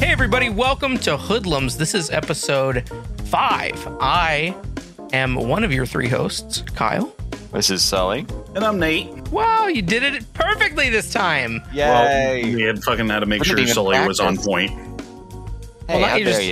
Hey, everybody, welcome to Hoodlums. This is episode five. I am one of your three hosts, Kyle. This is Sully. And I'm Nate. Wow, you did it perfectly this time. Well, we had fucking had to make I sure didn't even Sully was on practice. point. Hey, now how you dare just-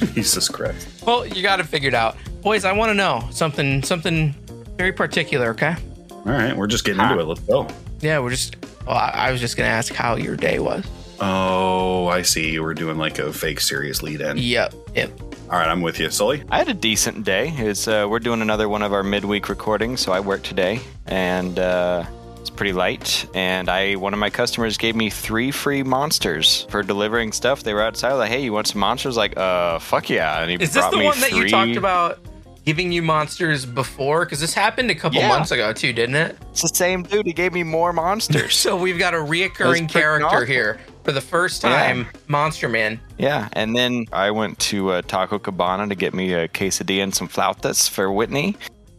you? Jesus Christ. Well, you got it figured out. Boys, I want to know something something very particular, okay? All right, we're just getting into it. Let's go. Yeah, we're just well, I, I was just gonna ask how your day was. Oh, I see. You were doing like a fake serious lead in. Yep, yep. All right, I'm with you, Sully. I had a decent day. It's uh, we're doing another one of our midweek recordings, so I worked today, and uh, it's pretty light. And I one of my customers gave me three free monsters for delivering stuff. They were outside, like, "Hey, you want some monsters?" Like, uh, fuck yeah! And he Is this brought the me one that you three- talked about giving you monsters before? Because this happened a couple Yeah. months ago too, didn't it? It's the same dude. He gave me more monsters. So we've got a That's reoccurring character awesome. here for the first Yeah. time, Monster Man. Yeah, and then I went to uh, Taco Cabana to get me a quesadilla and some flautas for Whitney.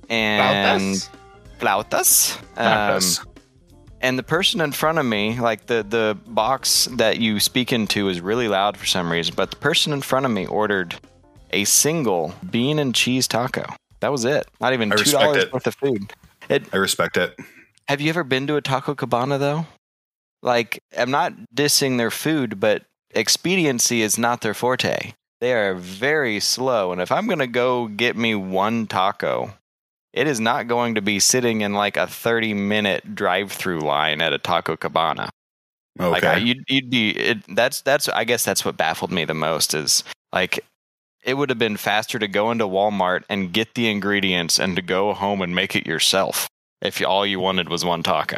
And Flautas? flautas. Yes. Um, and the person in front of me, like the the box that you speak into, is really loud for some reason. But the person in front of me ordered a single bean and cheese taco. That was it. Not even two dollars worth of food. It, I respect it. have you ever been to a Taco Cabana though? Like, I'm not dissing their food, but expediency is not their forte. They are very slow, and if I'm gonna go get me one taco, it is not going to be sitting in like a 30 minute drive-through line at a Taco Cabana. Okay. Like, I, you'd, you'd be. It, that's that's. I guess that's what baffled me the most is like. It would have been faster to go into Walmart and get the ingredients and to go home and make it yourself if all you wanted was one taco.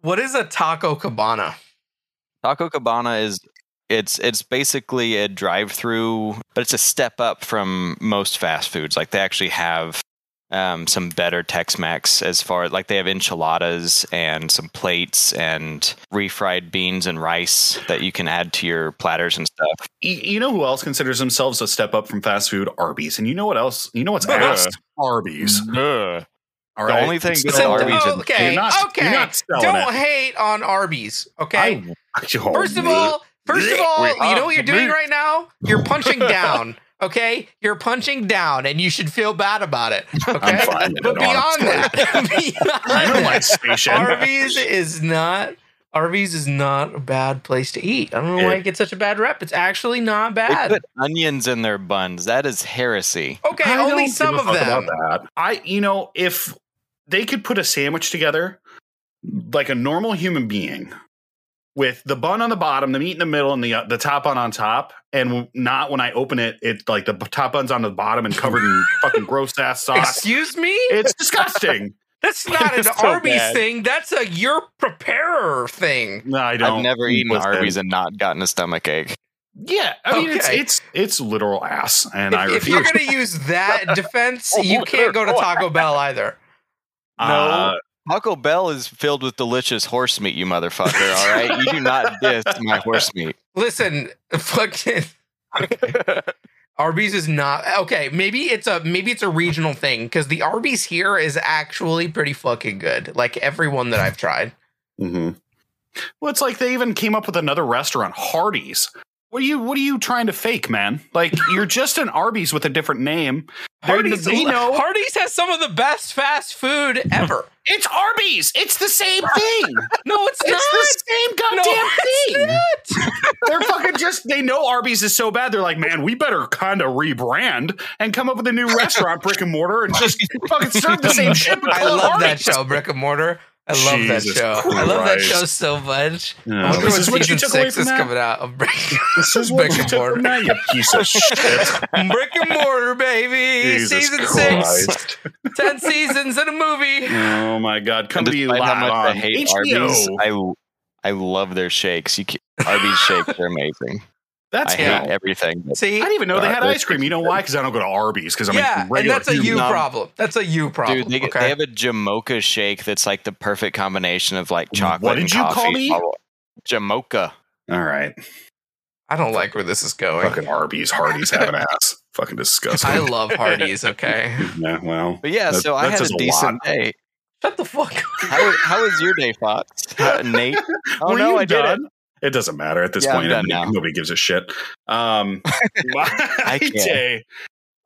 What is a taco cabana? Taco Cabana is it's it's basically a drive-through, but it's a step up from most fast foods. Like they actually have um, some better Tex-Mex as far as like they have enchiladas and some plates and refried beans and rice that you can add to your platters and stuff. You know who else considers themselves a step up from fast food? Arby's. And you know what else? You know what's Ugh. ass? Arby's. Ugh. All The right. only thing good So- at Arby's is- okay, You're not- okay. you're not Don't it. hate on Arby's, okay? I- oh, First of all, first of all, Wait, you know uh, what you're doing right now? You're punching down. Okay, you're punching down, and you should feel bad about it. Okay, I'm fine but beyond that, beyond You know my that, station. Arby's is not. Arby's is not a bad place to eat. I don't know why It- it gets such a bad rep. It's actually not bad. They bad. put onions in their buns. That is heresy. Okay, I only don't some give of a fuck them. about that. I, you know, if they could put a sandwich together like a normal human being with the bun on the bottom, the meat in the middle, and the uh, the top bun on top, and not when I open it, it's like the top bun's on the bottom and covered in fucking gross ass sauce. Excuse me? It's disgusting. That's not an so Arby's bad. thing. That's a your preparer thing. No, I don't. I've never eaten Listen. Arby's and not gotten a stomach ache. Yeah, I mean it's it's it's literal ass, and I If, if you're going to use that defense, you can't go to Taco Bell either. Uh, Taco Bell is filled with delicious horse meat, you motherfucker. All right, you do not diss my horse meat. Listen, fucking Arby's is not okay. Maybe it's a maybe it's a regional thing because the Arby's here is actually pretty fucking good. Like everyone that I've tried. Mm-hmm. Well, it's like they even came up with another restaurant, Hardee's. What are you What are you trying to fake, man? Like you're just an Arby's with a different name. Hardee's, they know Hardee's has some of the best fast food ever. it's Arby's. It's the same thing. No, it's, It's not. the same goddamn no, thing. They're fucking just. They know Arby's is so bad. They're like, man, we better kind of rebrand and come up with a new restaurant, brick and mortar, and just fucking serve the same shit. I love that show, Brick and Mortar. I love Jesus that show. I love that show so much. Yeah. I wonder This when is what you season took away six from is that? coming out of Brick, This is what Brick you and took Mortar. from that, you piece of shit. Brick and Mortar, baby. Jesus season six. Ten seasons and a movie. Oh my god! Come And to you live how much I hate HBO. Arby's, I I love their shakes. You can, Arby's shakes are amazing. That's I hate everything. See? I didn't even know they had ice cream. You know why? Because I don't go to Arby's because I'm yeah, a and regular that's a you human. Problem. That's a you problem. Dude, they, okay. they have a Jamocha shake that's like the perfect combination of like chocolate. What and did you call coffee. me? Jamocha. All right, I don't like where this is going. fucking Arby's, Hardee's have an ass. Fucking disgusting. I love Hardee's. Okay. Yeah, well, But yeah, That- so I had a says a decent day. Shut the fuck up. How, how was your day, Fox? Uh, Nate? Oh Were no, you I did it. Done? It doesn't matter at this Yeah, point. done I mean, now. Nobody gives a shit. Um, my I can't. day.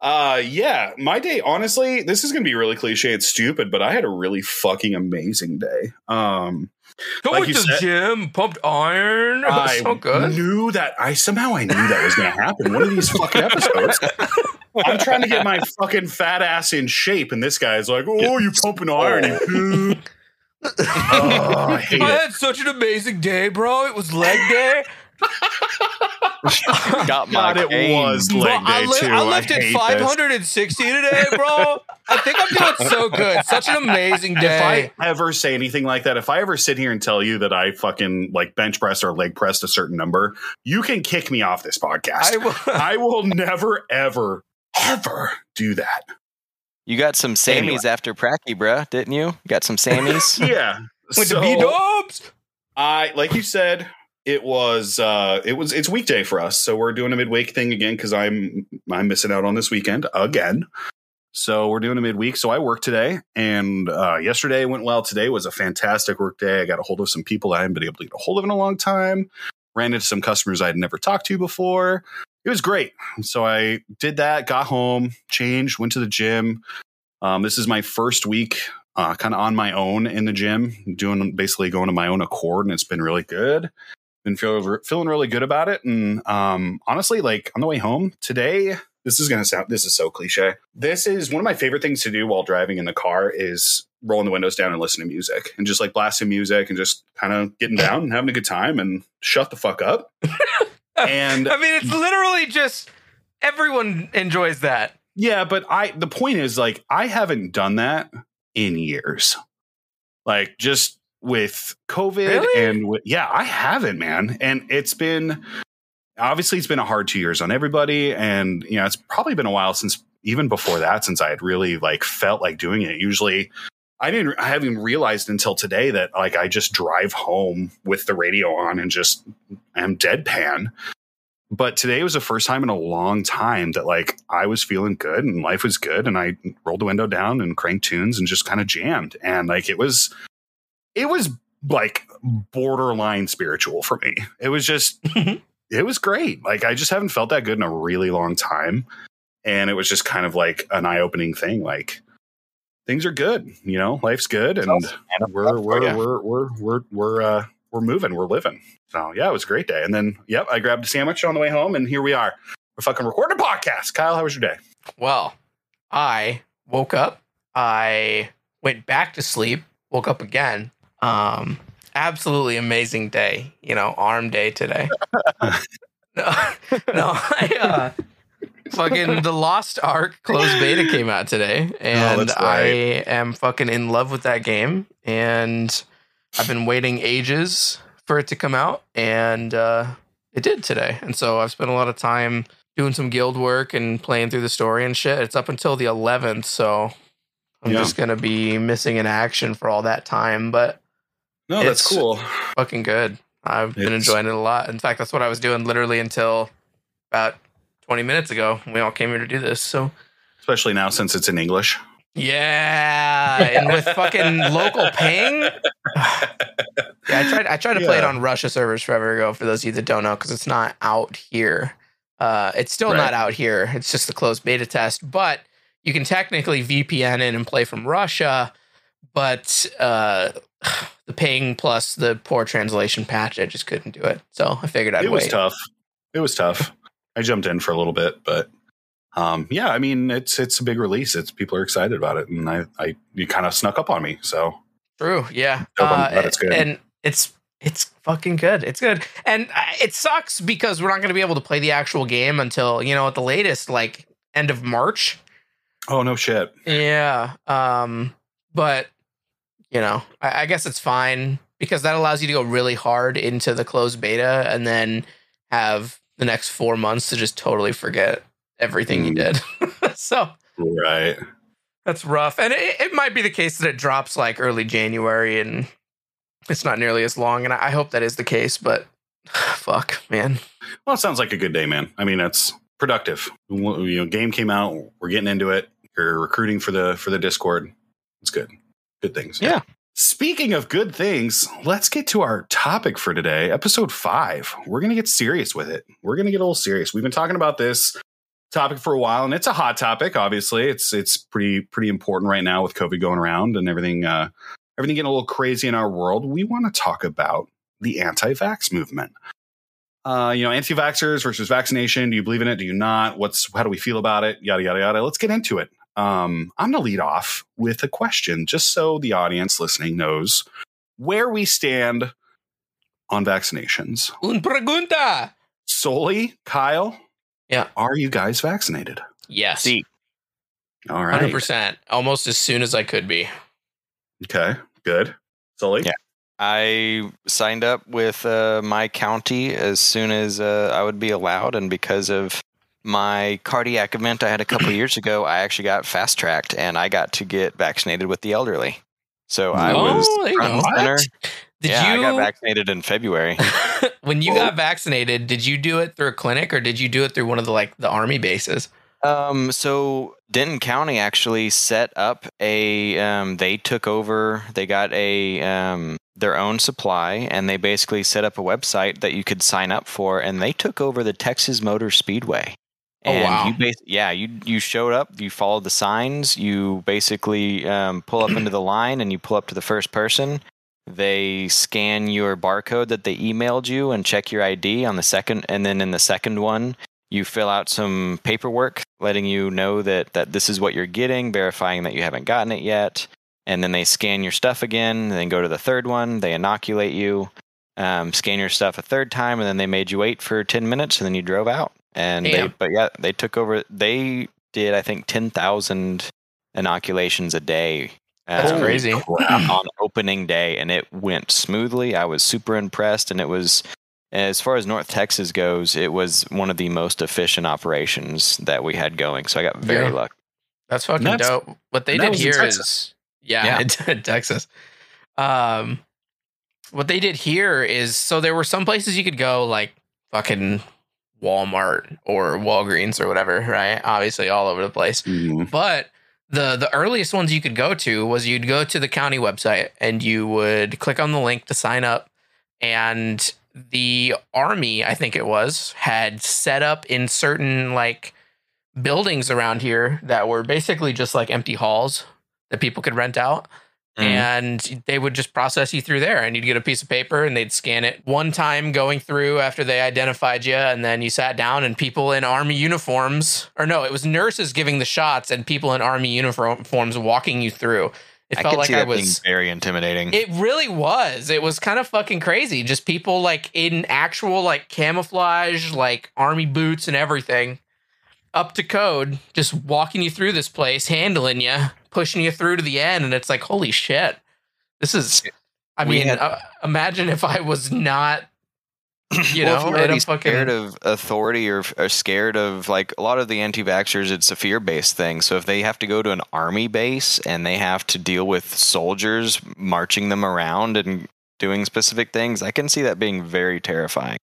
Uh, yeah, my day. Honestly, this is gonna be really cliche and stupid, but I had a really fucking amazing day. Um, Go Like with you the gym, pumped iron. It I so good. knew that. I somehow I knew that was gonna happen. One of these fucking episodes. I'm trying to get my fucking fat ass in shape, and this guy's like, "Oh, you pumping iron?" Oh, I hate I it. had such an amazing day, bro. It was leg day. Got my God, it cane. was Bro, leg I, day li- too. I lifted hate this. 560 today, bro. I think I'm doing so good. Such an amazing day. If. I ever say anything like that, if I ever sit here and tell you that I fucking like bench pressed or leg pressed a certain number, you can kick me off this podcast. I will. I will never, ever, ever do that. You got some Sammys Anyway. after Pracky, bruh, didn't you? You got some Sammys? Yeah. Went So- to B Dubs. I like you said, it was uh it was it's weekday for us. So we're doing a midweek thing again because I'm I'm missing out on this weekend again. So we're doing a midweek. So I worked today and uh yesterday went well. Today was a fantastic work day. I got a hold of some people I haven't been able to get a hold of in a long time. Ran into some customers I'd never talked to before. It was great. So I did that, got home, changed, went to the gym. Um, this is my first week uh, kind of on my own in the gym, doing basically going to my own accord, and it's been really good. Been feel, feeling really good about it, and um, honestly, like on the way home today, this is gonna sound this is so cliche. This is one of my favorite things to do while driving in the car is rolling the windows down and listening to music, and just like blasting music and just kind of getting down and having a good time and shut the fuck up. and I mean, it's literally just everyone enjoys that. Yeah, but I the point is like I haven't done that in years. Like just with COVID Really? and with, yeah, I haven't, man. And it's been obviously it's been a hard 2 years on everybody and you know, it's probably been a while since even before that since I had really like felt like doing it. Usually I didn't I haven't realized until today that like I just drive home with the radio on and just am deadpan but today was the first time in a long time that like I was feeling good and life was good and I rolled the window down and cranked tunes and just kind of jammed and like it was it was like borderline spiritual for me. It was just mm-hmm. it was great. Like I just haven't felt that good in a really long time and it was just kind of like an eye-opening thing like things are good, you know, life's good and we're we're yeah. we're we're we're we're uh we're moving, we're living. So yeah, it was a great day. And then yep, I grabbed a sandwich on the way home and here we are. We're fucking recording a podcast. Kyle, how was your day? Well, I woke up. I went back to sleep. Woke up again. Um, absolutely amazing day. You know, arm day today. no, no, I uh, fucking the Lost Ark closed beta came out today, and Oh, I am fucking in love with that game. And I've been waiting ages for it to come out, and uh, it did today. And so I've spent a lot of time doing some guild work and playing through the story and shit. It's up until the 11th, so I'm Yeah. just gonna be missing in action for all that time. But No, that's that's cool. fucking good. I've been enjoying it a lot. In fact, that's what I was doing literally until about 20 minutes ago. We all came here to do this. So Especially now since it's in English. yeah, and with fucking local ping. yeah, I tried. I tried to play it on Russia servers forever ago. For those of you that don't know, because it's not out here. Uh, it's still Right. not out here. It's just a closed beta test, but you can technically VPN in and play from Russia. But uh, the ping plus the poor translation patch, I just couldn't do it. So I figured I'd it was tough. It was tough. I jumped in for a little bit, but um, yeah, I mean, it's it's a big release. It's people are excited about it, and I, I you kind of snuck up on me. So True. Yeah. Uh, it's good. And it's it's fucking good. It's good. And uh, it sucks because we're not going to be able to play the actual game until you know at the latest like end of March. oh no shit. Yeah. Um. But you know, I, I guess it's fine because that allows you to go really hard into the closed beta and then have the next four months to just totally forget everything you Mm. did. so Right. that's rough. And it, it might be the case that it drops like early January and it's not nearly as long. And I I hope that is the case, but fuck, man. Well, it sounds like a good day, man. I mean, it's productive. You know, game came out. We're getting into it. You're recruiting for the for the Discord. It's good. Good things. Yeah. Speaking of good things, let's get to our topic for today, episode five. We're going to get serious with it. We're going to get a little serious. We've been talking about this topic for a while, and it's a hot topic. Obviously, it's it's pretty pretty important right now with COVID going around and everything uh, everything getting a little crazy in our world. We want to talk about the anti-vax movement. Uh, you know, anti-vaxxers versus vaccination. Do you believe in it? Do you not? What's how do we feel about it? Yada yada yada. Let's get into it. Um, I'm going to lead off with a question, just so the audience listening knows where we stand on vaccinations. Un pregunta. Sully, Kyle. Yeah. Are you guys vaccinated? Yes. See, All right. Hundred percent. Almost as soon as I could be. Okay. Good. Sully. Yeah. I signed up with uh, my county as soon as uh, I would be allowed, and because of my cardiac event I had a couple years ago, I actually got fast tracked, and I got to get vaccinated with the elderly. So I Oh, was there you front and center. Did yeah, you I got vaccinated in February. when you Well- got vaccinated, did you do it through a clinic or did you do it through one of the like the army bases? Um, so Denton County actually set up a. Um, they took over. They got a um, their own supply, and they basically set up a website that you could sign up for, and they took over the Texas Motor Speedway. Oh, And wow. you bas- yeah, you you showed up, you followed the signs, you basically um, pull up into the line, and you pull up to the first person. They scan your barcode that they emailed you and check your ID on the second, and then in the second one, you fill out some paperwork letting you know that that this is what you're getting, verifying that you haven't gotten it yet, and then they scan your stuff again. Then go to the third one, they inoculate you, um, scan your stuff a third time, and then they made you wait for ten minutes, and then you drove out. And they, but yeah, they took over. They did, I think, ten thousand inoculations a day. That's um, crazy. on opening day and it went smoothly. I was super impressed and it was as far as North Texas goes, it was one of the most efficient operations that we had going. So I got very Yeah. lucky. That's fucking And that's- dope. What they did was in here yeah, Yeah. Texas. Um what they did here is so there were some places you could go like fucking Walmart or Walgreens or whatever, right? Obviously all over the place. Mhm. But the the earliest ones you could go to was you'd go to the county website and you would click on the link to sign up and the army i think it was had set up in certain like buildings around here that were basically just like empty halls that people could rent out Mhm. and they would just process you through there and you'd get a piece of paper and they'd scan it one time going through after they identified you and then you sat down and people in army uniforms or no it was nurses giving the shots and people in army uniforms walking you through it I felt like i was very intimidating. it really was. It was kind of fucking crazy. Just people like in actual like camouflage, like army boots and everything, up to code, just walking you through this place, handling you, pushing you through to the end, and it's like, holy shit, this is. I We mean, had- uh, imagine if I was not, you well, if know, you're already fucking. scared of authority or, or scared of like a lot of the anti-vaxxers, it's a fear-based thing. So if they have to go to an army base and they have to deal with soldiers marching them around and doing specific things, I can see that being very terrifying.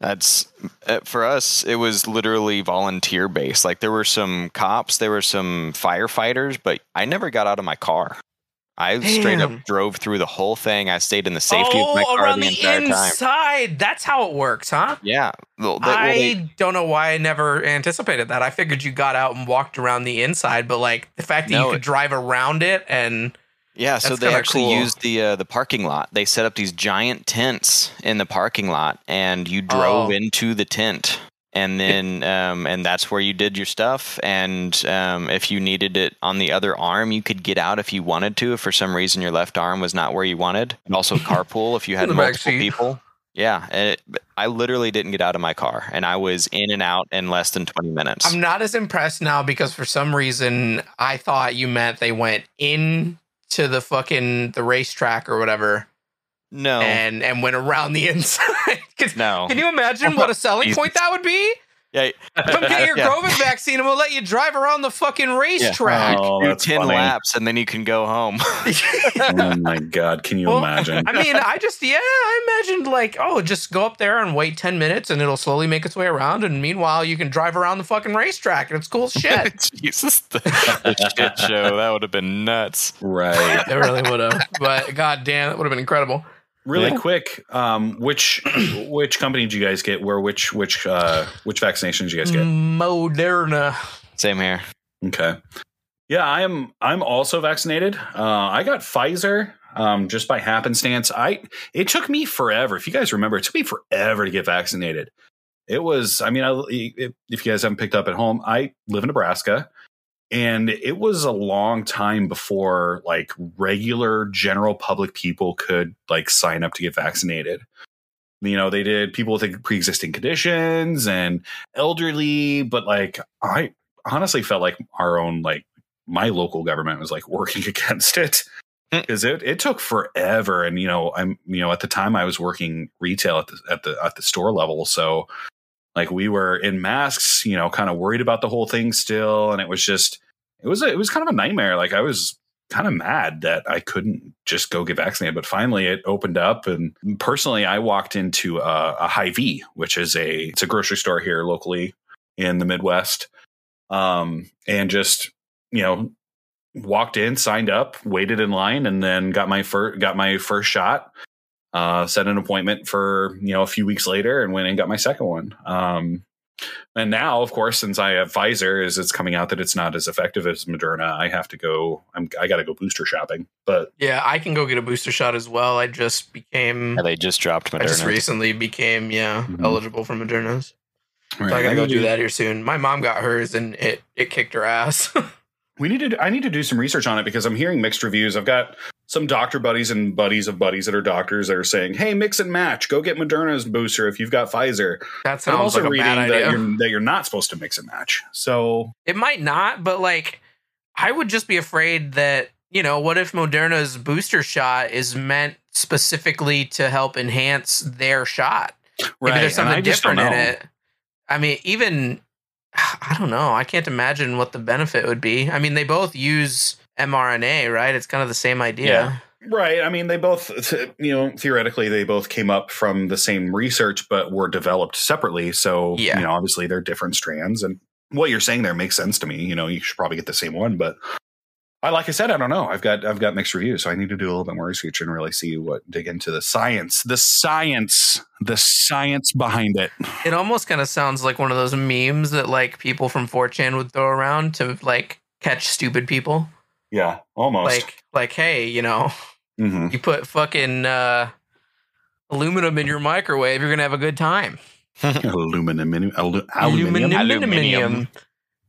That's uh, for us. It was literally volunteer based. Like there were some cops, there were some firefighters, but I never got out of my car. I straight up drove through the whole thing. I stayed in the safety of my oh, car around the the entire time. inside. That's how it works, huh? Yeah. Well, they- I they- don't know why I never anticipated that. I figured you got out and walked around the inside, but like the fact that No, you could it- drive around it and yeah, so that's they actually cool. used the uh, the parking lot. They set up these giant tents in the parking lot, and you drove Oh. into the tent, and then um, and that's where you did your stuff. And um, if you needed it on the other arm, you could get out if you wanted to. If for some reason your left arm was not where you wanted, and also carpool if you had In the back multiple people. Yeah, and it, I literally didn't get out of my car, and I was in and out in less than twenty minutes. I'm not as impressed now because for some reason I thought you meant they went in to the fucking the racetrack or whatever no, and and went around the inside. no. can you imagine what a selling point that would be? Yeah, Come get your Yeah. COVID vaccine and we'll let you drive around the fucking racetrack. Oh, do ten funny. laps and then you can go home. Oh my god, can you Well, imagine? I mean, I just yeah, I imagined like, oh, just go up there and wait ten minutes, and it'll slowly make its way around, and meanwhile, you can drive around the fucking racetrack, and it's cool shit. Jesus, the, the shit show that would have been nuts. Right. it really would have, but god damn, that would have been incredible. Really Yeah. quick, um, which which company did you guys get? Where which which uh which vaccination did you guys get? Moderna. Same here. Okay. Yeah, I am. I'm also vaccinated. Uh, I got Pfizer um, just by happenstance. I it took me forever. If you guys remember, it took me forever to get vaccinated. It was. I mean, I, if, if you guys haven't picked up at home, I live in Nebraska, and it was a long time before like regular general public people could like sign up to get vaccinated. You know, they did people with pre-existing conditions and elderly, but like I honestly felt like our own like my local government was like working against it Hmm. because it, it took forever and you know i'm you know at the time i was working retail at the at the at the store level so like we were in masks you know kind of worried about the whole thing still and it was just it was a, it was kind of a nightmare like i was kind of mad that i couldn't just go get vaccinated but finally it opened up and personally i walked into a, a Hy-Vee which is a it's a grocery store here locally in the midwest um, and just you know walked in, signed up, waited in line, and then got my first got my first shot. Uh, set an appointment for you know a few weeks later, and went and got my second one. Um, and now, of course, since I have Pfizer, is it's coming out that it's not as effective as Moderna. I have to go. I'm, I got to go booster shopping. But Yeah, I can go get a booster shot as well. I just became, Yeah, they just dropped I just recently became, yeah, Mhm. eligible for Moderna's. So I I gotta go need do that here soon. My mom got hers and it it kicked her ass. We need to. I need to do some research on it because I'm hearing mixed reviews. I've got some doctor buddies and buddies of buddies that are doctors that are saying, "Hey, mix and match. Go get Moderna's booster if you've got Pfizer." that But I'm also like a reading that you're, that you're not supposed to mix and match. So It might not, but like, I would just be afraid that you know, what if Moderna's booster shot is meant specifically to help enhance their shot? Maybe there's something I just don't different in it. I mean, even I don't know. I can't imagine what the benefit would be. I mean, they both use mRNA, right? It's kind of the same idea. Right. I mean, they both, you know, theoretically, they both came up from the same research, but were developed separately. So, Yeah. you know, obviously they're different strands. And what you're saying there makes sense to me. You know, you should probably get the same one, but I, like I said, I don't know. I've got, I've got mixed reviews, so I need to do a little bit more research and really see what, dig into the science, the science, the science behind it. It almost kind of sounds like one of those memes that like people from 4chan would throw around to like catch stupid people. Yeah, almost. Like, like, hey, you know, Mhm. you put fucking uh, aluminum in your microwave, you're gonna have a good time. aluminum, alu- aluminum. Aluminium.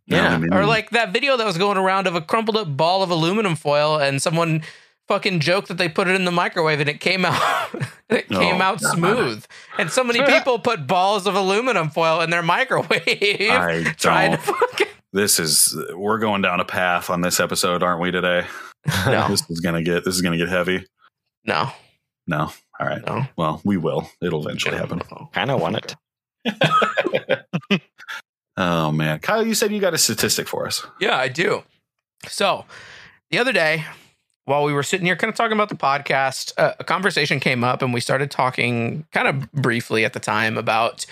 Yeah. Aluminum. Or like that video that was going around of a crumpled up ball of aluminum foil and someone fucking joked that they put it in the microwave and it came out it came Oh, out God. smooth. And so many people put balls of aluminum foil in their microwave I trying to don't. fucking This is we're going down a path on this episode, aren't we today? No. this is gonna get this is gonna get heavy. No. No. All right. No. Well, we will. It'll eventually happen. kind of want it. Oh man. Kyle, you said you got a statistic for us. Yeah, I do. So the other day, while we were sitting here kind of talking about the podcast, uh, a conversation came up and we started talking kind of briefly at the time about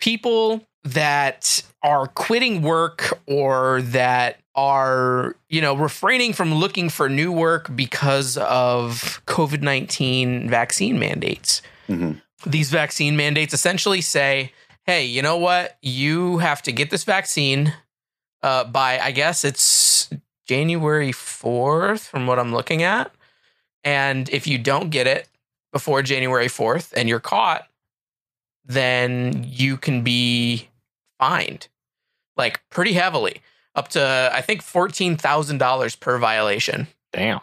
people that are quitting work or that are, you know, refraining from looking for new work because of COVID 19 vaccine mandates Mhm. these vaccine mandates essentially say, hey, you know what? You have to get this vaccine uh, by, I guess it's January 4th, from what I'm looking at. And if you don't get it before January 4th and you're caught, then you can be fined like pretty heavily, up to, I think, $14,000 per violation. Damn.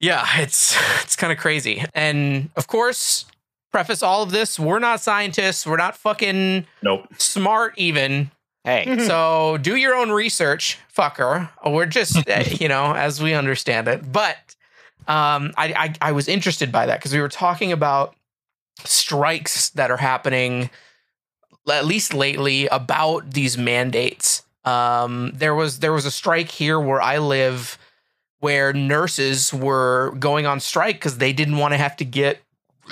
Yeah, it's it's kind of crazy. And of course, preface all of this, we're not scientists, we're not fucking Nope. smart even. Hey, So do your own research, fucker. We're just uh, you know, as we understand it. But um I I, I was interested by that because we were talking about strikes that are happening at least lately, about these mandates. Um, there was there was a strike here where I live, where nurses were going on strike because they didn't want to have to get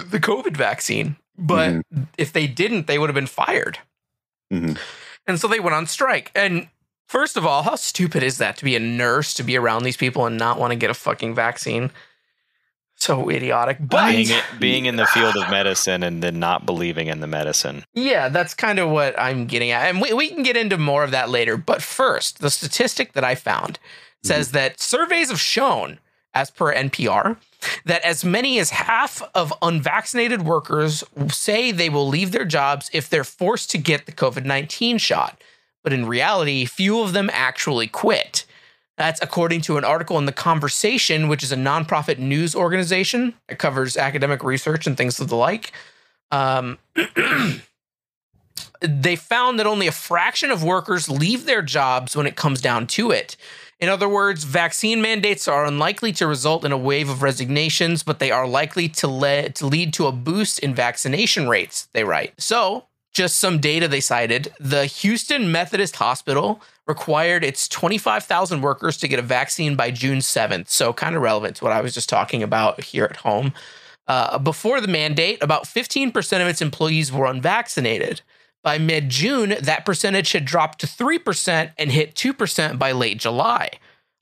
the COVID vaccine. But Mm-hmm. if they didn't, they would have been fired. Mhm. And so they went on strike. And first of all, how stupid is that to be a nurse, to be around these people and not want to get a fucking vaccine? So idiotic. But being, it, being in the field of medicine and then not believing in the medicine. yeah, that's kind of what I'm getting at. And we, we can get into more of that later. But first, the statistic that I found says mm-hmm. that surveys have shown, as per NPR, that as many as half of unvaccinated workers say they will leave their jobs if they're forced to get the COVID 19 shot. But in reality, few of them actually quit. That's according to an article in The Conversation, which is a nonprofit news organization that covers academic research and things of the like. Um, they found that only a fraction of workers leave their jobs when it comes down to it. In other words, vaccine mandates are unlikely to result in a wave of resignations, but they are likely to, le- to lead to a boost in vaccination rates, they write. So, just some data they cited the Houston Methodist Hospital required its 25,000 workers to get a vaccine by June 7th. So, kind of relevant to what I was just talking about here at home. Uh, before the mandate, about 15% of its employees were unvaccinated. By mid June, that percentage had dropped to 3% and hit 2% by late July.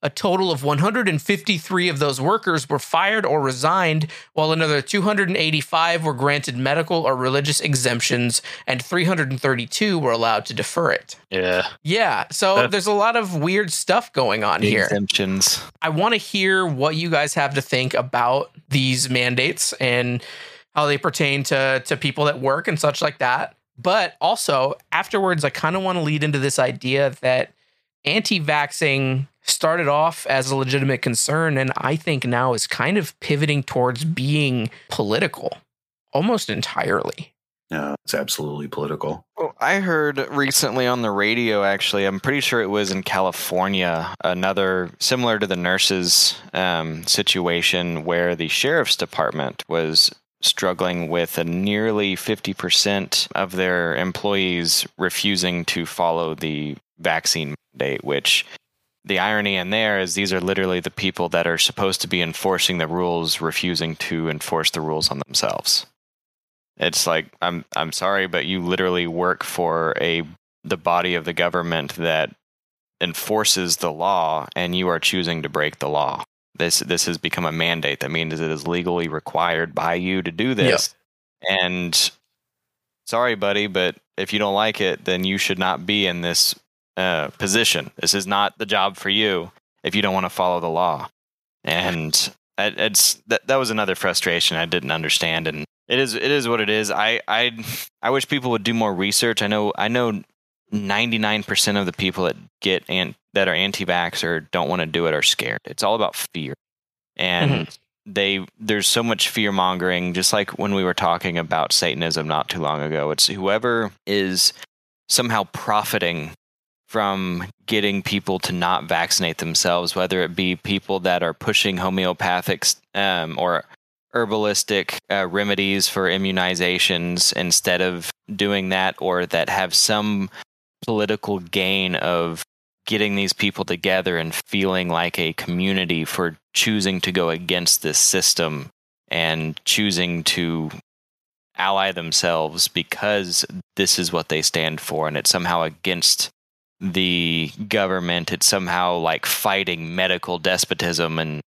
A total of 153 of those workers were fired or resigned, while another 285 were granted medical or religious exemptions, and 332 were allowed to defer it. Yeah. Yeah, so Uh, there's a lot of weird stuff going on here. Exemptions. I want to hear what you guys have to think about these mandates and how they pertain to to people that work and such like that. But also afterwards, I kind of want to lead into this idea that anti-vaxing started off as a legitimate concern, and I think now is kind of pivoting towards being political, almost entirely. Yeah, it's absolutely political. Well, I heard recently on the radio, actually, I'm pretty sure it was in California, another similar to the nurses um, situation where the sheriff's department was struggling with a nearly 50% of their employees refusing to follow the vaccine mandate, which the irony in there is these are literally the people that are supposed to be enforcing the rules refusing to enforce the rules on themselves. It's like I'm I'm sorry, but you literally work for a the body of the government that enforces the law, and you are choosing to break the law. This this has become a mandate. That means it is legally required by you to do this. And sorry, buddy, but if you don't like it, then you should not be in this uh, position. This is not the job for you if you don't want to follow the law. And it- it's that that was another frustration I didn't understand, and it is it is what it is. I I I wish people would do more research. I know I know ninety nine percent of the people that get and that are anti-vax or don't want to do it are scared. It's all about fear, and they there's so much fear mongering. Just like when we were talking about Satanism not too long ago, it's whoever is somehow profiting from getting people to not vaccinate themselves, whether it be people that are pushing homeopathic um, or herbalistic uh, remedies for immunizations instead of doing that, or that have some political gain of getting these people together and feeling like a community for choosing to go against this system and choosing to ally themselves because this is what they stand for and it's somehow against the government it's somehow like fighting medical despotism and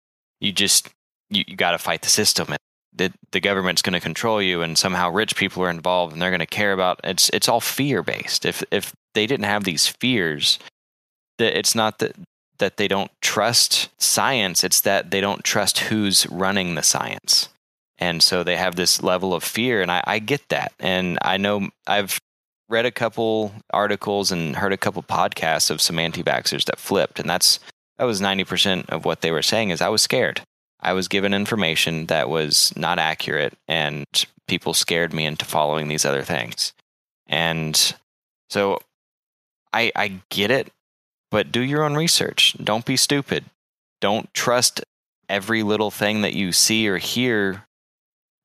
you just you, you got to fight the system and the, the government's going to control you and somehow rich people are involved and they're going to care about it's it's all fear based if if they didn't have these fears that it's not that that they don't trust science it's that they don't trust who's running the science. And so they have this level of fear and I, I get that and i know i've read a couple articles and heard a couple podcasts of some anti-vaxxers that flipped and that's that was 90% of what they were saying is i was scared. I was given information that was not accurate and people scared me into following these other things. And so i i get it but do your own research. Don't be stupid. Don't trust every little thing that you see or hear.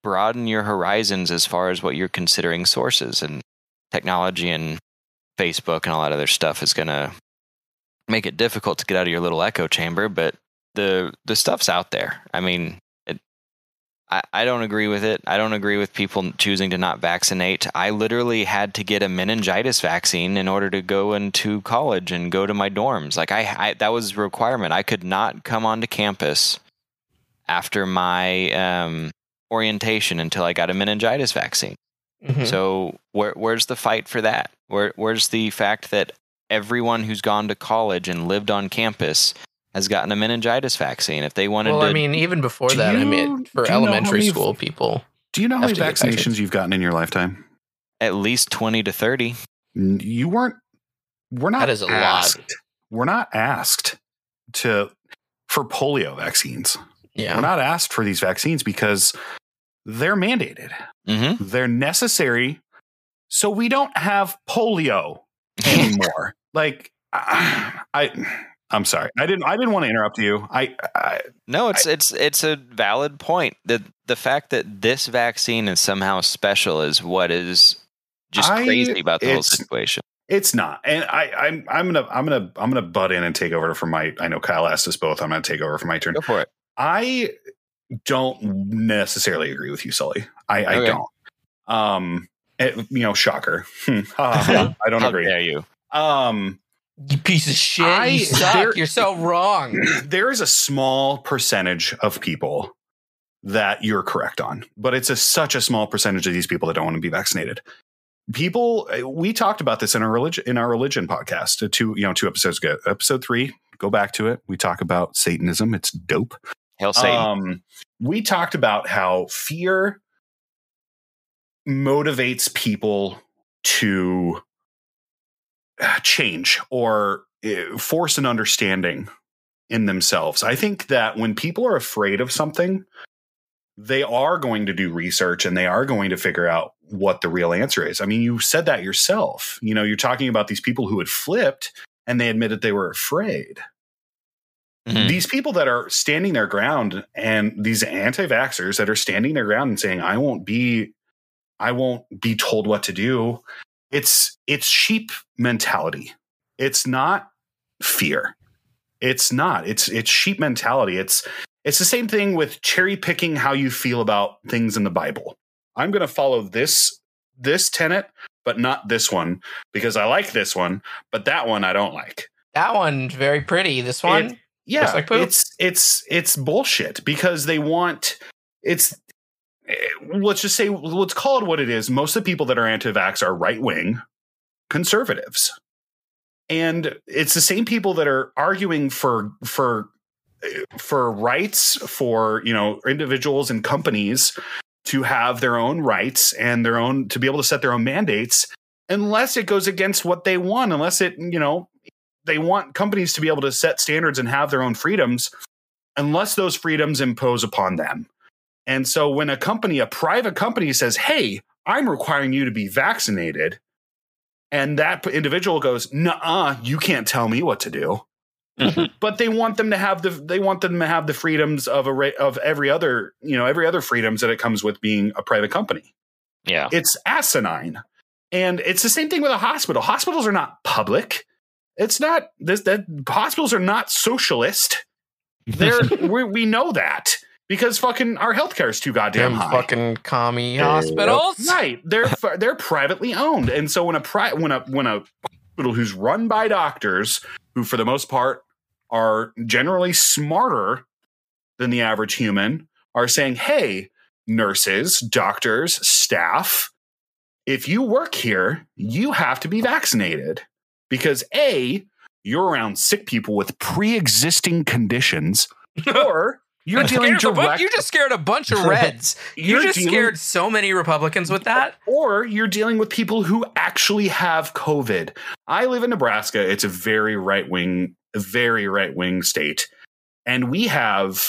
Broaden your horizons as far as what you're considering sources. And technology and Facebook and all that other stuff is going to make it difficult to get out of your little echo chamber, but the the stuff's out there. I mean, it, I I don't agree with it. I don't agree with people choosing to not vaccinate. I literally had to get a meningitis vaccine in order to go into college and go to my dorms. Like I, I that was a requirement. I could not come onto campus after my um, orientation until I got a meningitis vaccine. Mhm. So where where's the fight for that? Where where's the fact that everyone who's gone to college and lived on campus has gotten a meningitis vaccine? If they wanted well, to, I mean, even before Do that, I mean, for do you know how elementary school people, Do you know how many vaccinations you've gotten in your lifetime? at least twenty to thirty. You weren't. We're not. That is a lot. asked, We're not asked to for polio vaccines. yeah, We're not asked for these vaccines because they're mandated. Mm-hmm. They're necessary, so we don't have polio anymore. like I, I, I'm sorry. I didn't. I didn't want to interrupt you. I, I No, it's it's it's a valid point. The the fact that this vaccine is somehow special is what is just I- crazy about the whole situation. It's not, and I, I'm, I'm gonna, I'm gonna, I'm gonna butt in and take over for my. I know Kyle asked us both. I'm gonna take over for my turn. Go for it. I don't necessarily agree with you, Sully. I, I Okay. don't. Um, it- you know, shocker. I don't How agree. dare you? Um, you piece of shit. I- you suck. there- You're so wrong. there is a small percentage of people that you're correct on, but it's a, such a small percentage of these people that don't want to be vaccinated. People, we talked about this in our religion in our religion podcast, uh, two you know two episodes ago. Episode three, go back to it. We talk about Satanism. It's dope. Hail Satan. Um, we talked about how fear motivates people to uh, change or uh, force an understanding in themselves. I think that when people are afraid of something, they are going to do research and they are going to figure out what the real answer is. I mean, you said that yourself. You know, you're talking about these people who had flipped and they admitted they were afraid Mhm. these people that are standing their ground and these anti-vaxxers that are standing their ground and saying i won't be i won't be told what to do it's it's sheep mentality. It's not fear. It's not. It's it's sheep mentality. It's it's the same thing with cherry picking how you feel about things in the bible. I'm going to follow this this tenet but not this one because i like this one but that one i don't like. That one very pretty. This one, It- yeah, Looks like poop. it's it's it's bullshit because they want it's eh, let's just say let's call it what it is. Most of the people that are anti-vax are right wing conservatives, and it's the same people that are arguing for for eh, for rights for you know individuals and companies to have their own rights and their own to be able to set their own mandates unless it goes against what they want unless it you know they want companies to be able to set standards and have their own freedoms unless those freedoms impose upon them. And so when a company, a private company says, Hey, I'm requiring you to be vaccinated, and that individual goes, Nuh-uh, you can't tell me what to do. Mm-hmm. but they want them to have the they want them to have the freedoms of a of every other you know every other freedoms that it comes with being a private company yeah. it's asinine and it's the same thing with a hospital hospitals are not public it's not this that hospitals are not socialist. They're we, we know that because fucking our healthcare is too goddamn them high. fucking commie hospitals. right. They're they're privately owned. And so when a pri- when a when a hospital who's run by doctors who for the most part are generally smarter than the average human are saying hey nurses doctors staff if you work here you have to be vaccinated because a you're around sick people with pre-existing conditions or you're dealing scared a bu- direct you just scared a bunch of Reds. you You're just dealing- scared so many Republicans with that. or you're dealing with people who actually have COVID. I live in Nebraska. It's a very right wing, very right wing state. And we have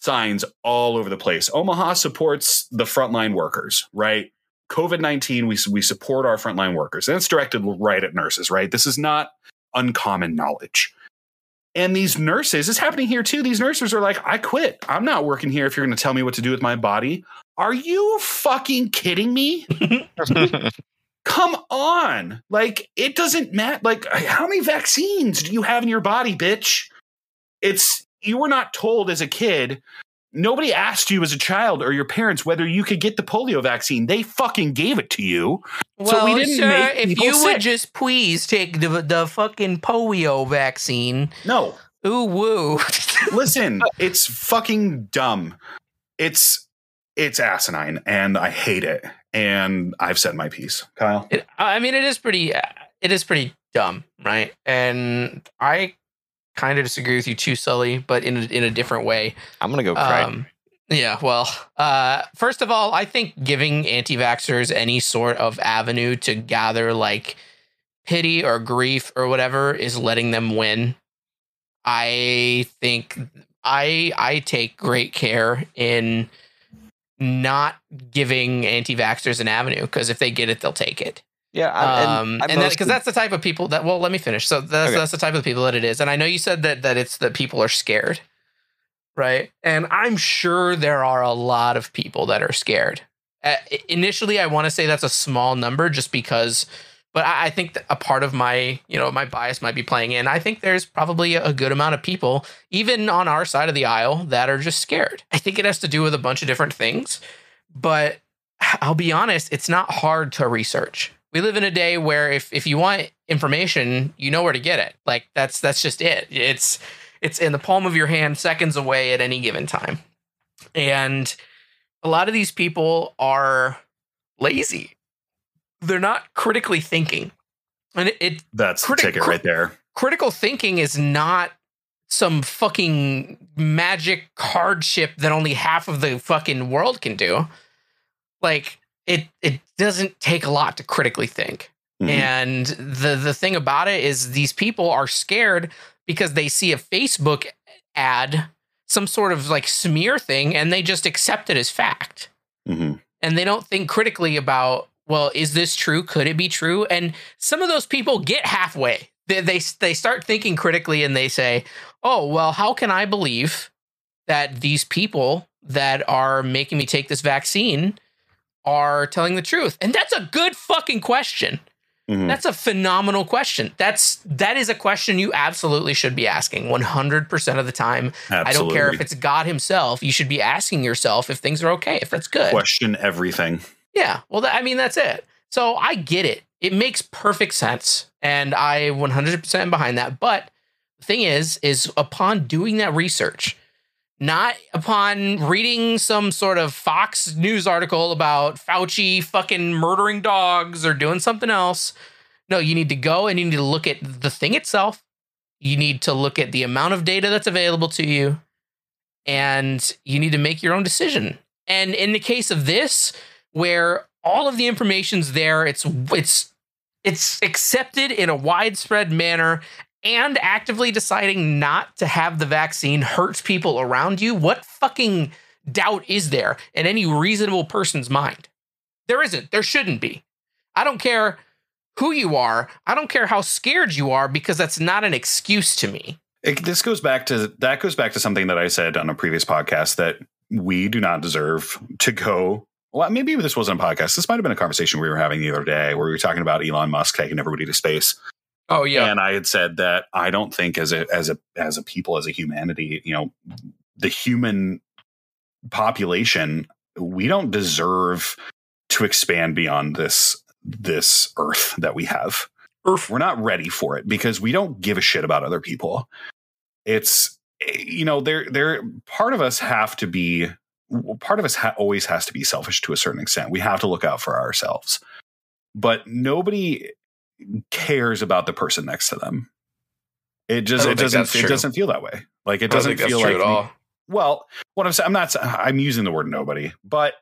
signs all over the place. Omaha supports the frontline workers, right? COVID 19, we, we support our frontline workers. And it's directed right at nurses, right? This is not uncommon knowledge. And these nurses, it's happening here too. These nurses are like, I quit. I'm not working here if you're going to tell me what to do with my body. Are you fucking kidding me? Come on. Like, it doesn't matter. Like, how many vaccines do you have in your body, bitch? It's, you were not told as a kid. Nobody asked you as a child or your parents whether you could get the polio vaccine. They fucking gave it to you. Well, So we didn't sir, make if people you sick. would just please take the the fucking polio vaccine. No, Ooh woo. listen, it's fucking dumb. It's it's asinine and I hate it. And I've said my piece. Kyle. It, I mean, it is pretty. Uh, it is pretty dumb, right? And I kind of disagree with you too, Sully, but in a, in a different way. I'm gonna go cry. Um, yeah, well, uh, first of all, I think giving anti-vaxxers any sort of avenue to gather like pity or grief or whatever is letting them win. I think I I take great care in not giving anti-vaxxers an avenue because if they get it, they'll take it yeah, I, um, and because that's the type of people that. Well, let me finish. So that's Okay. that's the type of people that it is. And I know you said that that it's that people are scared, right? And I'm sure there are a lot of people that are scared. Uh, initially, I want to say that's a small number, just because. But I, I think a part of my, you know, my bias might be playing in. I think there's probably a good amount of people, even on our side of the aisle, that are just scared. I think it has to do with a bunch of different things, but I'll be honest, it's not hard to research. We live in a day where if if you want information, you know where to get it. Like that's that's just it. It's it's in the palm of your hand, seconds away at any given time. And a lot of these people are lazy. They're not critically thinking. And it, it That's Critic- the ticket right there. critical thinking is not some fucking magic hardship that only half of the fucking world can do. Like it it doesn't take a lot to critically think. Mhm. And the the thing about it is these people are scared because they see a Facebook ad, some sort of like smear thing, and they just accept it as fact Mhm. and they don't think critically about well is this true could it be true and some of those people get halfway they, they they start thinking critically and they say oh well how can i believe that these people that are making me take this vaccine are telling the truth and that's a good fucking question Mhm. that's a phenomenal question that's that is a question you absolutely should be asking 100% of the time i don't care if it's god himself you should be asking yourself if things are okay if that's good question everything. yeah. Well, that, I mean, that's it. So I get it. It makes perfect sense. And I 100% behind that. But the thing is, is upon doing that research, not upon reading some sort of Fox News article about Fauci fucking murdering dogs or doing something else. No, you need to go and you need to look at the thing itself. You need to look at the amount of data that's available to you. And you need to make your own decision. And in the case of this, where all of the information's there, it's it's it's accepted in a widespread manner and actively deciding not to have the vaccine hurts people around you, what fucking doubt is there in any reasonable person's mind? There isn't. There shouldn't be. I don't care who you are. I don't care how scared you are because that's not an excuse to me. It, this goes back to that goes back to something that I said on a previous podcast that we do not deserve to go. Well, maybe this wasn't a podcast. This might have been a conversation we were having the other day where we were talking about Elon Musk taking everybody to space. Oh yeah. And I had said that I don't think as a as a as a people as a humanity, you know, the human population, we don't deserve to expand beyond this this earth that we have. Earth. We're not ready for it because we don't give a shit about other people. It's eh, you know, there there part of us have to be part of us ha- always has to be selfish to a certain extent. We have to look out for ourselves. But nobody cares about the person next to them. It just it doesn't it true. doesn't feel that way. Like it I doesn't feel true like at all. well, what I'm saying, I'm not. I'm using the word nobody, but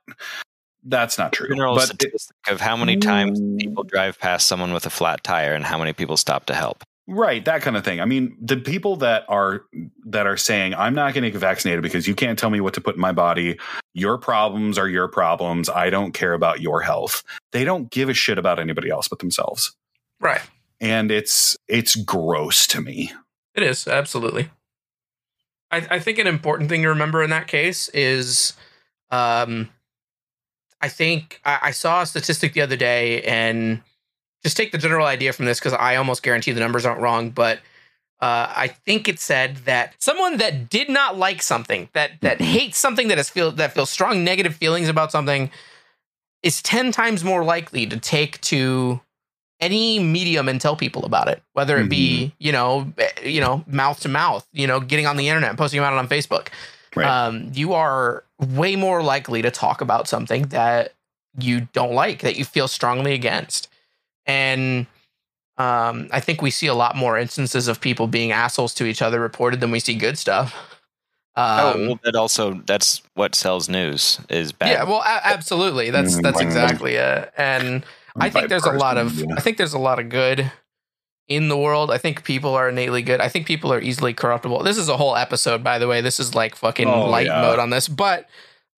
that's not true. general But it- of how many times people drive past someone with a flat tire and how many people stop to help. right, that kind of thing. I mean, the people that are that are saying I'm not going to get vaccinated because you can't tell me what to put in my body. Your problems are your problems. I don't care about your health. They don't give a shit about anybody else but themselves, Right. and it's it's gross to me. It is absolutely. I, I think an important thing to remember in that case is, um, I think I, I saw a statistic the other day, and just take the general idea from this because I almost guarantee the numbers aren't wrong, but uh, I think it said that someone that did not like something, that that Mhm. hates something, that has feel that feels strong negative feelings about something, is ten times more likely to take to any medium and tell people about it, whether it be you know eh, you know mouth to mouth, you know getting on the internet, and posting about it on Facebook. Right. Um, you are way more likely to talk about something that you don't like, that you feel strongly against, and um, I think we see a lot more instances of people being assholes to each other reported than we see good stuff. oh, Um, well, that also that's what sells news is bad. yeah, well, a- absolutely. That's Mm, that's exactly it. And I think there's a lot of I think there's a lot of good in the world. I think people are innately good. I think people are easily corruptible. This is a whole episode, by the way. This is like fucking Oh, light yeah. mode on this. But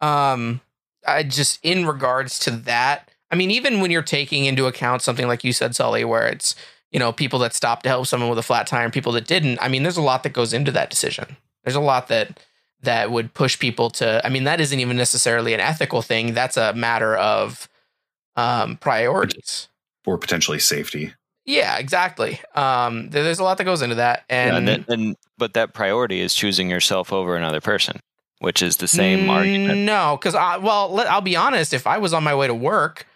um I just in regards to that, I mean, even when you're taking into account something like you said, Sully, where it's, you know, people that stopped to help someone with a flat tire and people that didn't, I mean, there's a lot that goes into that decision. There's a lot that that would push people to I mean, that isn't even necessarily an ethical thing. That's a matter of um priorities. or potentially safety. Yeah, exactly. Um, there- there's a lot that goes into that, Yeah, and and, and but that priority is choosing yourself over another person, which is the same argument. No, because I well, let, I'll be honest. If I was on my way to work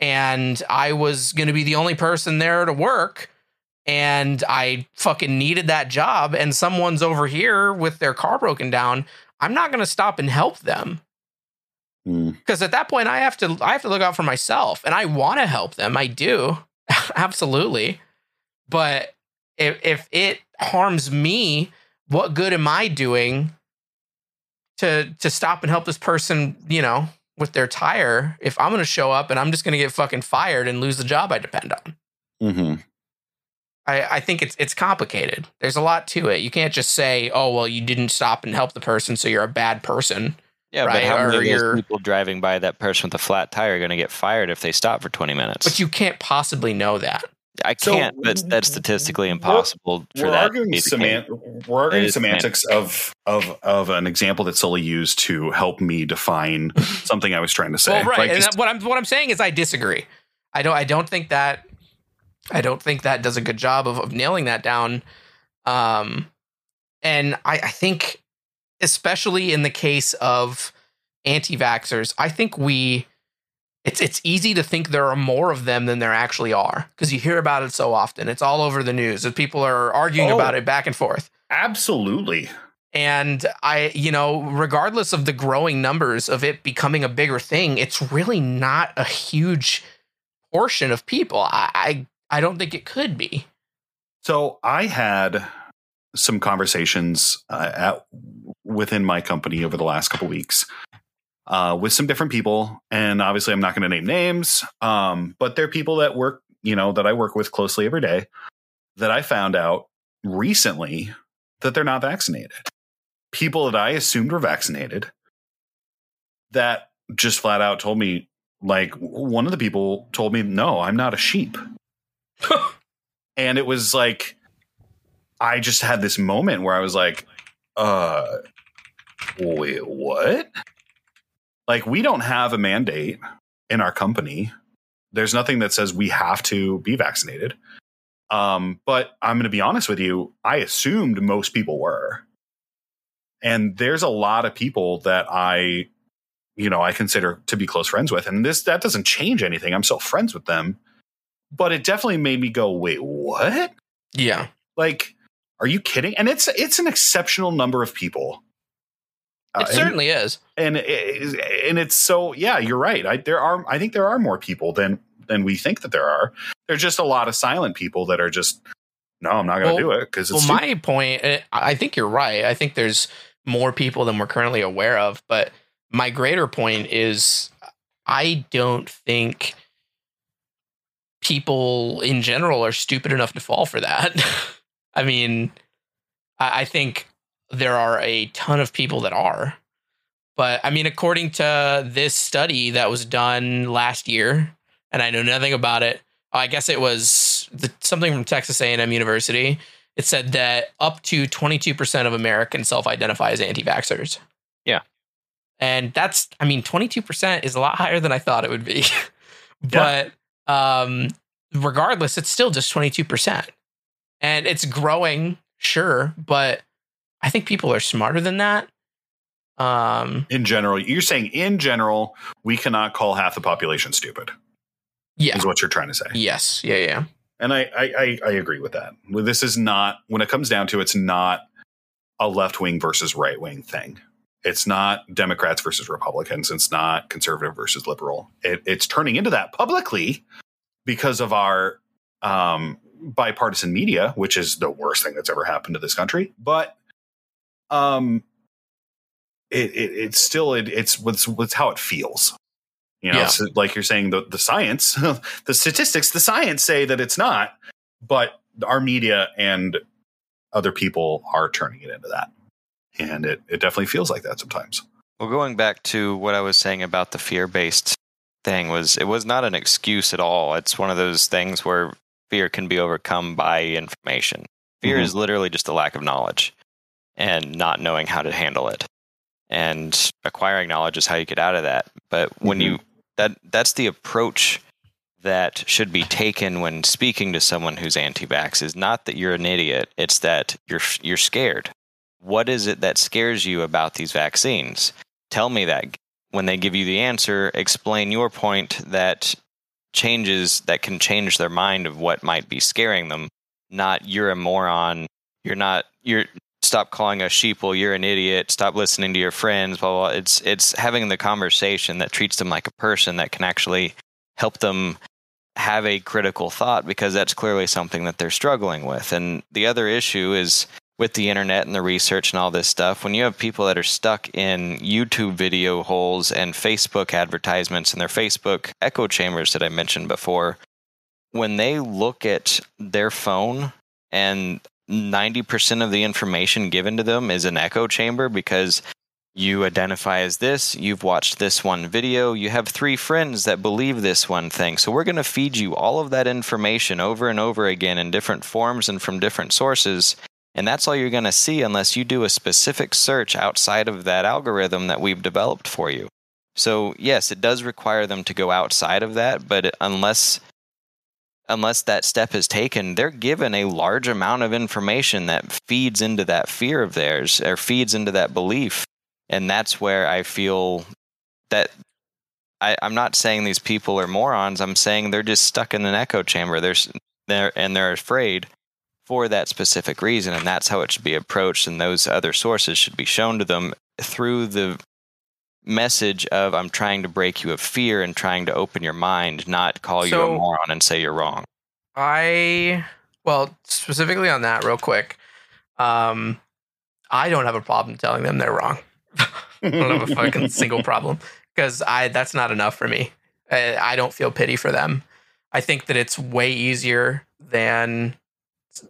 and I was going to be the only person there to work, and I fucking needed that job, and someone's over here with their car broken down, I'm not going to stop and help them Mm. because at that point I have to I have to look out for myself, and I want to help them. I do, absolutely. But if if it harms me, what good am I doing to to stop and help this person? You know, with their tire. If I'm going to show up and I'm just going to get fucking fired and lose the job I depend on. Mm-hmm. I, I think it's it's complicated. There's a lot to it. You can't just say, "Oh, well, you didn't stop and help the person, so you're a bad person." Yeah, right, but how many or of those people driving by that person with a flat tire are going to get fired if they stop for 20 minutes? But you can't possibly know that. I can't. that's that's statistically impossible for we're that. to arguing, be seman- we're arguing It is semantics of of of an example that Sully used to help me define something I was trying to say. Well, right. Like, and just- that- what I'm what I'm saying is I disagree. I don't I don't think that I don't think that does a good job of, of nailing that down. Um and I, I think especially in the case of anti-vaxxers, I think we it's it's easy to think there are more of them than there actually are because you hear about it so often. It's all over the news. And people are arguing Oh. about it back and forth. absolutely. And I, you know, regardless of the growing numbers of it becoming a bigger thing, it's really not a huge portion of people. I, I, I don't think it could be. So I had some conversations uh, at within my company over the last couple weeks uh, with some different people, and obviously I'm not going to name names, um, but they're people that work, you know, that I work with closely every day. That I found out recently that they're not vaccinated. People that I assumed were vaccinated that just flat out told me, like one of the people told me, "No, I'm not a sheep." and it was like I just had this moment where I was like, uh wait, what? Like we don't have a mandate in our company. There's nothing that says we have to be vaccinated. Um, but I'm going to be honest with you, I assumed most people were. And there's a lot of people that I you know, I consider to be close friends with and this that doesn't change anything. I'm still friends with them. But it definitely made me go, "Wait, what?" Yeah. Like, are you kidding? And it's it's an exceptional number of people. It Uh, and- certainly is. and it- and it's so yeah, you're right. I there are I think there are more people than than we think that there are. There's just a lot of silent people that are just no, I'm not going to Well- do it because Well, my point, eh, I think you're right. I think there's more people than we're currently aware of. But my greater point is I don't think people in general are stupid enough to fall for that. I mean, I, I think there are a ton of people that are. But I mean, according to this study that was done last year, and I know nothing about it, I guess it was the, something from Texas A&M University. It said that up to 22% of Americans self-identify as anti-vaxxers. Yeah. And that's, I mean, 22% is a lot higher than I thought it would be. but um, regardless, it's still just 22%. And it's growing, sure, but I think people are smarter than that. Um, In general, you're saying in general, we cannot call half the population stupid, yeah. is what you're trying to say. Yes. Yeah. Yeah. And I, I, I, I agree with that. This is not, when it comes down to it's not a left wing versus right wing thing. It's not Democrats versus Republicans. It's not conservative versus liberal. It, it's turning into that publicly because of our um, bipartisan media, which is the worst thing that's ever happened to this country. But um, it, it it's still it, it's what's what's how it feels. You know, Yeah. so like you're saying, the the science, the statistics, the science say that it's not, but our media and other people are turning it into that, and it it definitely feels like that sometimes. Well, going back to what I was saying about the fear-based thing was it was not an excuse at all. It's one of those things where fear can be overcome by information. Fear Mhm. is literally just a lack of knowledge and not knowing how to handle it. And acquiring knowledge is how you get out of that. But when you that that's the approach that should be taken when speaking to someone who's anti-vax is not that you're an idiot, it's that you're you're scared. What is it that scares you about these vaccines? Tell me that. When they give you the answer, explain your point that changes that can change their mind of what might be scaring them. Not you're a moron. You're not you're stop calling us sheeple, you're an idiot, stop listening to your friends, blah, blah, blah. It's it's having the conversation that treats them like a person that can actually help them have a critical thought because that's clearly something that they're struggling with. And the other issue is with the internet and the research and all this stuff, when you have people that are stuck in YouTube video holes and Facebook advertisements and their Facebook echo chambers that I mentioned before, when they look at their phone and 90% of the information given to them is an echo chamber because you identify as this, you've watched this one video, you have three friends that believe this one thing. So we're going to feed you all of that information over and over again in different forms and from different sources. And that's all you're going to see unless you do a specific search outside of that algorithm that we've developed for you. So, yes, it does require them to go outside of that, but unless unless that step is taken, they're given a large amount of information that feeds into that fear of theirs or feeds into that belief. And that's where I feel that I, I'm not saying these people are morons. I'm saying they're just stuck in an echo chamber. They're, they're and they're afraid for that specific reason, and that's how it should be approached. And those other sources should be shown to them through the message of I'm trying to break you of fear and trying to open your mind, not call you a moron and say you're wrong. I well, specifically on that, real quick. Um, I don't have a problem telling them they're wrong. I don't have a fucking single problem because I that's not enough for me. I, I don't feel pity for them. I think that it's way easier than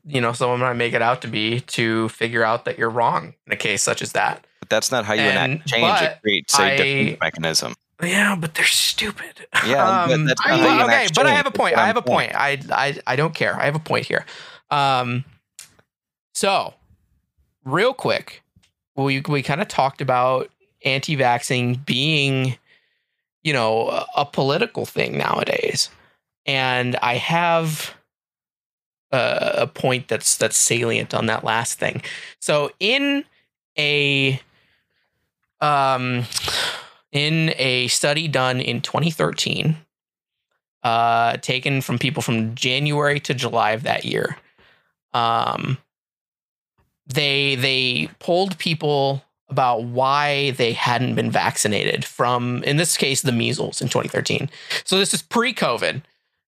you know someone might make it out to be to figure out that you're wrong in a case such as that. But that's not how you And- enact change. but It creates a I- defense mechanism. Yeah, but they're stupid. Yeah, but that's not I- okay, but I have a point. I have a point. I, I I don't care. I have a point here. Um, so real quick, we we kind of talked about anti-vaxxing being, you know, a, a political thing nowadays, and I have a, a point that's that's salient on that last thing. So in a um in a study done in 2013 uh taken from people from January to July of that year um they they polled people about why they hadn't been vaccinated from in this case the measles in 2013 so this is pre-covid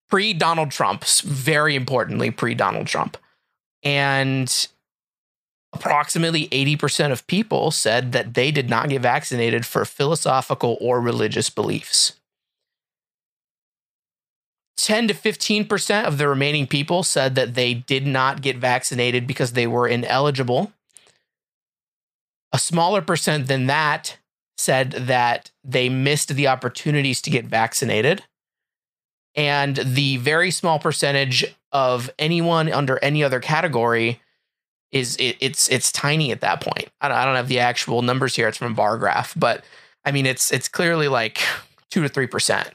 pre Donald Trump very importantly pre Donald Trump and approximately 80% of people said that they did not get vaccinated for philosophical or religious beliefs. 10 to 15% of the remaining people said that they did not get vaccinated because they were ineligible. A smaller percent than that said that they missed the opportunities to get vaccinated. And the very small percentage of anyone under any other category is it, it's it's tiny at that point. I don't, I don't have the actual numbers here. It's from a bar graph, but I mean it's it's clearly like two to three percent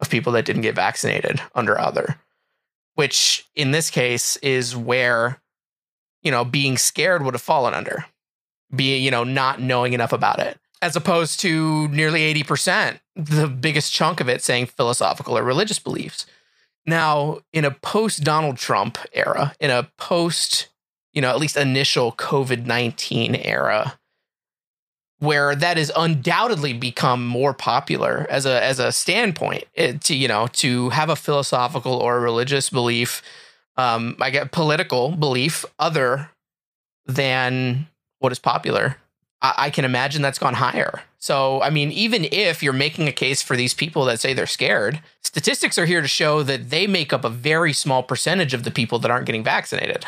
of people that didn't get vaccinated under other. which in this case is where you know being scared would have fallen under being you know not knowing enough about it as opposed to nearly 80% the biggest chunk of it saying philosophical or religious beliefs. Now in a post donald trump era in a post you know at least initial covid-19 era where that has undoubtedly become more popular as a as a standpoint it, to you know to have a philosophical or religious belief um i get political belief other than what is popular I, I can imagine that's gone higher so i mean even if you're making a case for these people that say they're scared statistics are here to show that they make up a very small percentage of the people that aren't getting vaccinated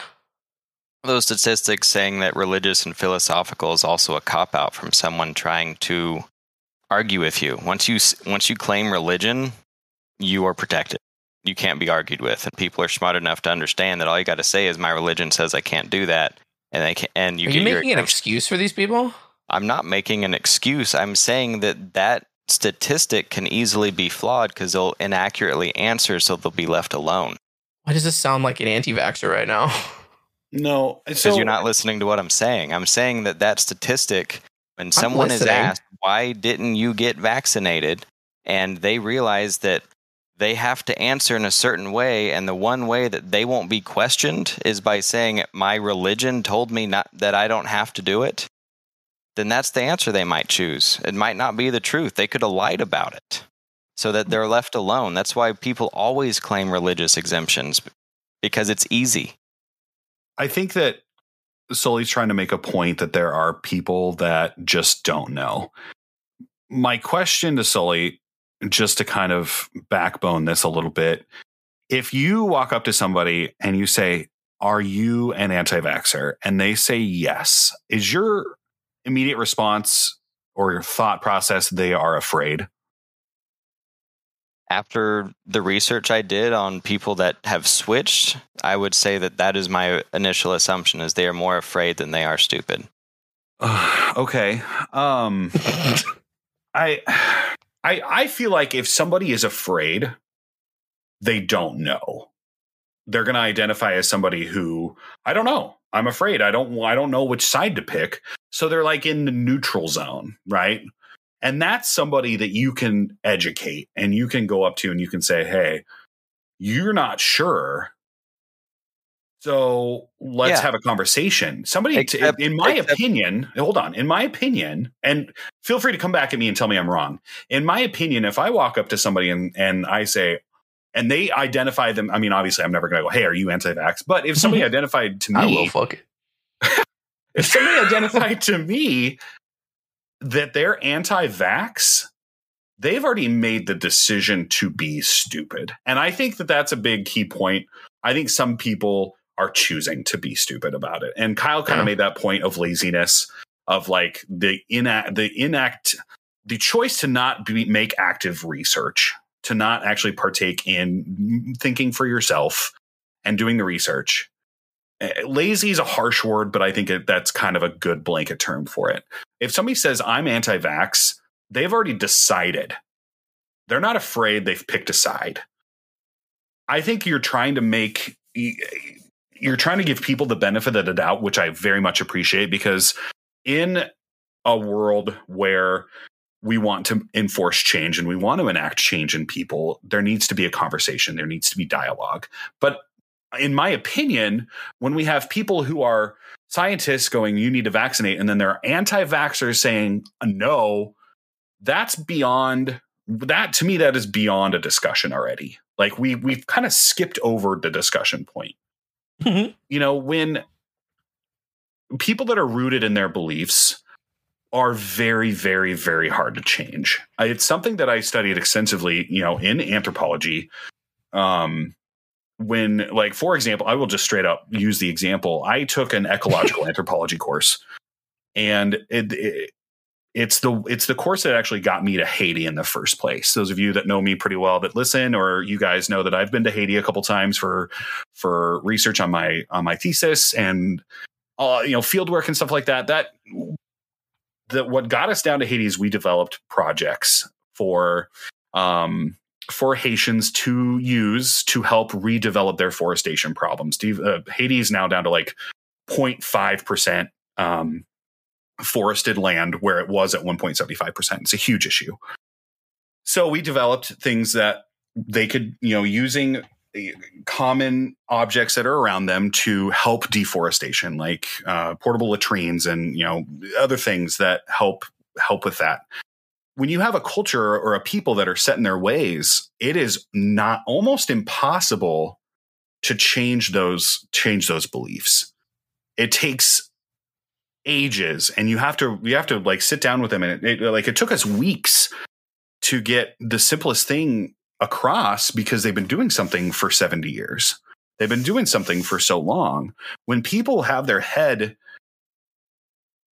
those statistics saying that religious and philosophical is also a cop out from someone trying to argue with you. Once you once you claim religion, you are protected. You can't be argued with, and people are smart enough to understand that all you got to say is my religion says I can't do that, and they can. And you are get you making your, an excuse for these people? I'm not making an excuse. I'm saying that that statistic can easily be flawed because they'll inaccurately answer, so they'll be left alone. Why does this sound like an anti-vaxxer right now? No, because so, you're not listening to what I'm saying. I'm saying that that statistic, when someone is asked, why didn't you get vaccinated? And they realize that they have to answer in a certain way. And the one way that they won't be questioned is by saying, my religion told me not that I don't have to do it. Then that's the answer they might choose. It might not be the truth. They could have lied about it so that they're left alone. That's why people always claim religious exemptions because it's easy. I think that Sully's trying to make a point that there are people that just don't know. My question to Sully, just to kind of backbone this a little bit, if you walk up to somebody and you say, Are you an anti vaxxer? And they say yes, is your immediate response or your thought process they are afraid? after the research I did on people that have switched, I would say that that is my initial assumption is they are more afraid than they are stupid. Uh, okay. Um I I I feel like if somebody is afraid, they don't know. They're going to identify as somebody who I don't know. I'm afraid. I don't I don't know which side to pick. So they're like in the neutral zone, right? And that's somebody that you can educate and you can go up to and you can say, hey, you're not sure. So let's Yeah. have a conversation. Somebody, Except- in my except- opinion, hold on. In my opinion, and feel free to come back at me and tell me I'm wrong. In my opinion, if I walk up to somebody and, and I say, and they identify them, I mean, obviously, I'm never going to go, hey, are you anti vax? But if somebody identified to me, I will fuck it. if somebody identified to me that they're anti-vax they've already made the decision to be stupid and i think that that's a big key point i think some people are choosing to be stupid about it and kyle kind Yeah. of made that point of laziness of like the inact the inact the choice to not be, make active research to not actually partake in thinking for yourself and doing the research Eh, lazy is a harsh word, but I think it, that's kind of a good blanket term for it. If somebody says I'm anti-vax, they've already decided. They're not afraid. They've picked a side. I think you're trying to make you're trying to give people the benefit of the doubt, which I very much appreciate because in a world where we want to enforce change and we want to enact change in people, there needs to be a conversation, there needs to be dialogue. But in my opinion, when we have people who are scientists going, you need to vaccinate, and then there are anti vaxxers saying, no, that's beyond that to me, that is beyond a discussion already. Like we we've kind of skipped over the discussion point. Mhm. You know, when people that are rooted in their beliefs are very, very, very hard to change. It's something that I studied extensively, you know, in anthropology. Um, when, like, for example, I will just straight up use the example. I took an ecological anthropology course, and it, it it's the it's the course that actually got me to Haiti in the first place. Those of you that know me pretty well that listen, or you guys know that I've been to Haiti a couple times for for research on my on my thesis and uh, you know field work and stuff like that. That that what got us down to Haiti is we developed projects for um, for Haitians to use to help redevelop their forestation problems. Uh, Haiti is now down to like 0.5% um, forested land where it was at 1.75%. It's a huge issue. So we developed things that they could, you know, using common objects that are around them to help deforestation, like uh, portable latrines and you know other things that help help with that. When you have a culture or a people that are set in their ways, it is not almost impossible to change those change those beliefs. It takes ages, and you have to you have to like sit down with them, and it, it like it took us weeks to get the simplest thing across because they've been doing something for 70 years. They've been doing something for so long. When people have their head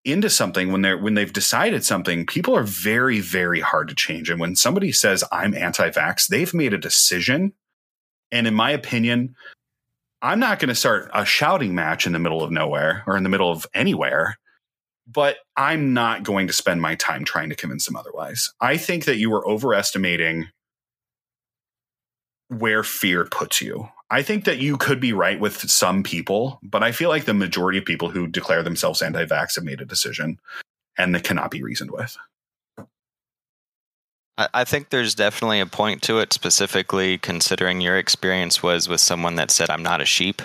into something when they're when they've decided something, people are very very hard to change. And when somebody says I'm anti-vax, they've made a decision. And in my opinion, I'm not going to start a shouting match in the middle of nowhere or in the middle of anywhere but I'm not going to spend my time trying to convince them otherwise. I think that you are overestimating where fear puts you. I think that you could be right with some people, but I feel like the majority of people who declare themselves anti vax have made a decision and that cannot be reasoned with. I think there's definitely a point to it, specifically considering your experience was with someone that said, I'm not a sheep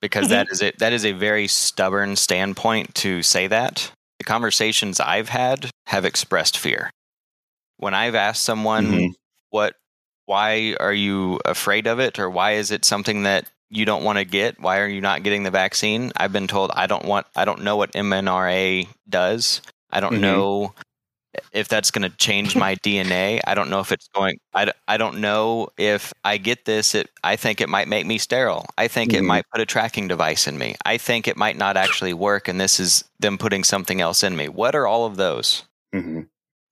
because mm-hmm. that is it. That is a very stubborn standpoint to say that. The conversations I've had have expressed fear. When I've asked someone mm-hmm. what, why are you afraid of it, or why is it something that you don't want to get? Why are you not getting the vaccine? I've been told I don't want. I don't know what mRNA does. I don't mm-hmm. know if that's going to change my DNA. I don't know if it's going. I, I don't know if I get this. It I think it might make me sterile. I think mm-hmm. it might put a tracking device in me. I think it might not actually work, and this is them putting something else in me. What are all of those? Mm-hmm.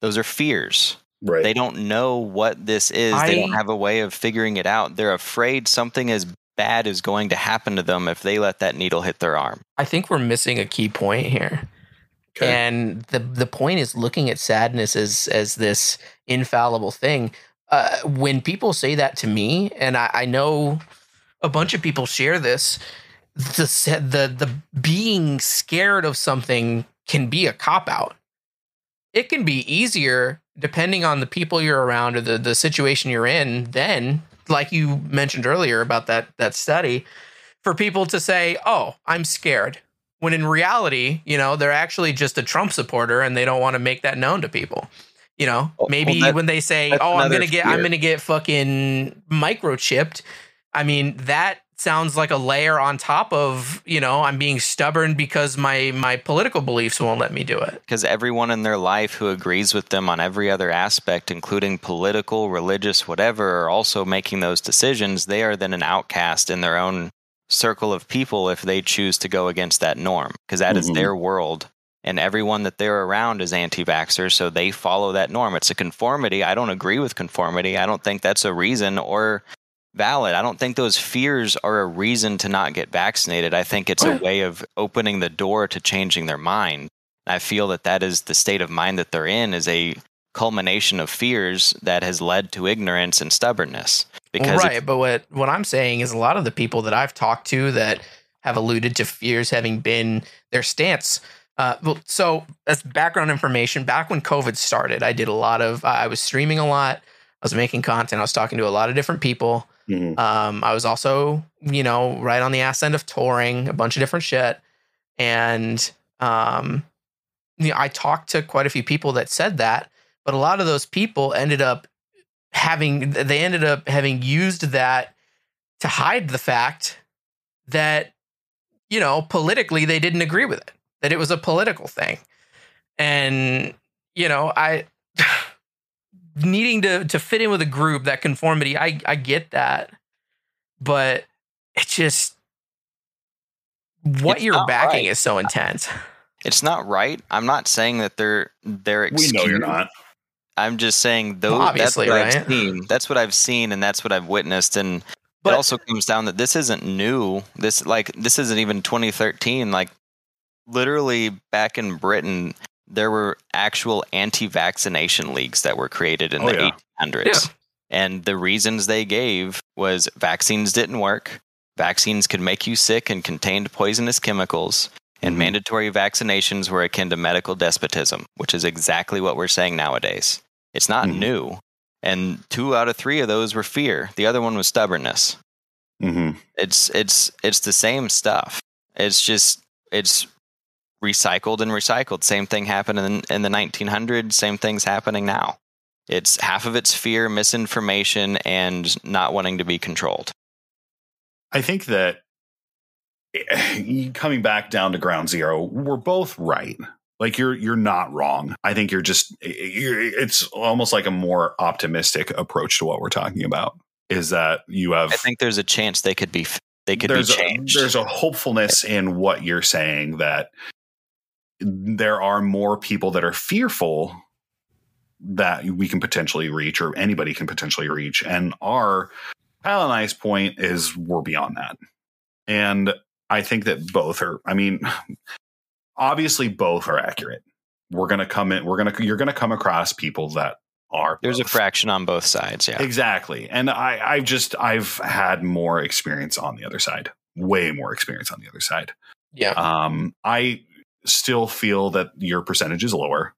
Those are fears. Right. They don't know what this is. I, they don't have a way of figuring it out. They're afraid something as bad is going to happen to them if they let that needle hit their arm. I think we're missing a key point here. Okay. And the the point is looking at sadness as as this infallible thing. Uh, when people say that to me, and I, I know a bunch of people share this, the the the being scared of something can be a cop out. It can be easier depending on the people you're around or the, the situation you're in, then, like you mentioned earlier about that that study, for people to say, Oh, I'm scared when in reality, you know, they're actually just a Trump supporter and they don't want to make that known to people. You know, oh, maybe well, when they say, "Oh, I'm gonna get. I'm gonna get fucking microchipped," I mean that sounds like a layer on top of you know i'm being stubborn because my my political beliefs won't let me do it because everyone in their life who agrees with them on every other aspect including political religious whatever are also making those decisions they are then an outcast in their own circle of people if they choose to go against that norm because that mm-hmm. is their world. And everyone that they're around is anti-vaxxers so they follow that norm. It's a conformity. I don't agree with conformity. I don't think that's a reason or valid. I don't think those fears are a reason to not get vaccinated. I think it's a way of opening the door to changing their mind. I feel that that is the state of mind that they're in is a culmination of fears that has led to ignorance and stubbornness because right, but what what I'm saying is a lot of the people that I've talked to that have alluded to fears having been their stance. Uh, well, so as background information, back when COVID started, I did a lot of I was streaming a lot. I was making content. I was talking to a lot of different people. Mm-hmm. Um, I was also, you know, right on the ass end of touring a bunch of different shit, and um, you know, I talked to quite a few people that said that, but a lot of those people ended up having they ended up having used that to hide the fact that you know politically they didn't agree with it that it was a political thing and you know i needing to to fit in with a group that conformity i i get that but it's just what it's you're backing right. is so intense it's not right i'm not saying that they're they're excused. we know you're not I'm just saying though well, that's what right? I've seen. That's what I've seen and that's what I've witnessed and but, it also comes down that this isn't new. This like this isn't even 2013 like literally back in Britain there were actual anti-vaccination leagues that were created in oh, the yeah. 1800s. Yeah. And the reasons they gave was vaccines didn't work, vaccines could make you sick and contained poisonous chemicals, and mandatory vaccinations were akin to medical despotism, which is exactly what we're saying nowadays. It's not Mhm. new. And two out of three of those were fear. The other one was stubbornness. Mm-hmm. It's it's it's the same stuff. It's just it's recycled and recycled. Same thing happened in in the 1900s. Same thing's happening now. It's half of it's fear, misinformation, and not wanting to be controlled. I think that coming back down to ground zero, we're both right. Like you're you're not wrong. I think you're just you're, it's almost like a more optimistic approach to what we're talking about. Is that you have I think there's a chance they could be they could be there's changed. A, there's a hopefulness in what you're saying that there are more people that are fearful that we can potentially reach or anybody can potentially reach. And our Kyle and I's point is we're beyond that. And I think that both are, I mean, obviously both are accurate. We're gonna come in, we're gonna you're gonna come across people that are there's a fraction on both sides. Yeah. Exactly. And I, I've just I've had more experience on the other side. Way more experience on the other side. Yeah. Um, I still feel that your percentage is lower.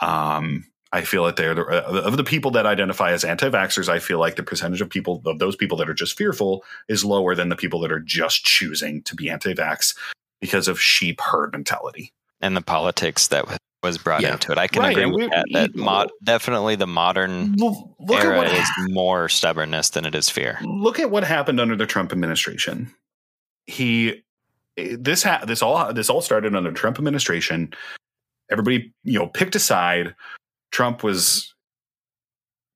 Um, I feel that they're the, uh, of the people that identify as anti-vaxxers. I feel like the percentage of people of those people that are just fearful is lower than the people that are just choosing to be anti-vax because of sheep herd mentality. and the politics that was brought Yeah. into it. I can Right, agree with that. That mod, definitely the modern Look at era what is more stubbornness than it is fear. look at what happened under the Trump administration. He this ha- this all this all started under the Trump administration. Everybody, you know, picked a side. Trump was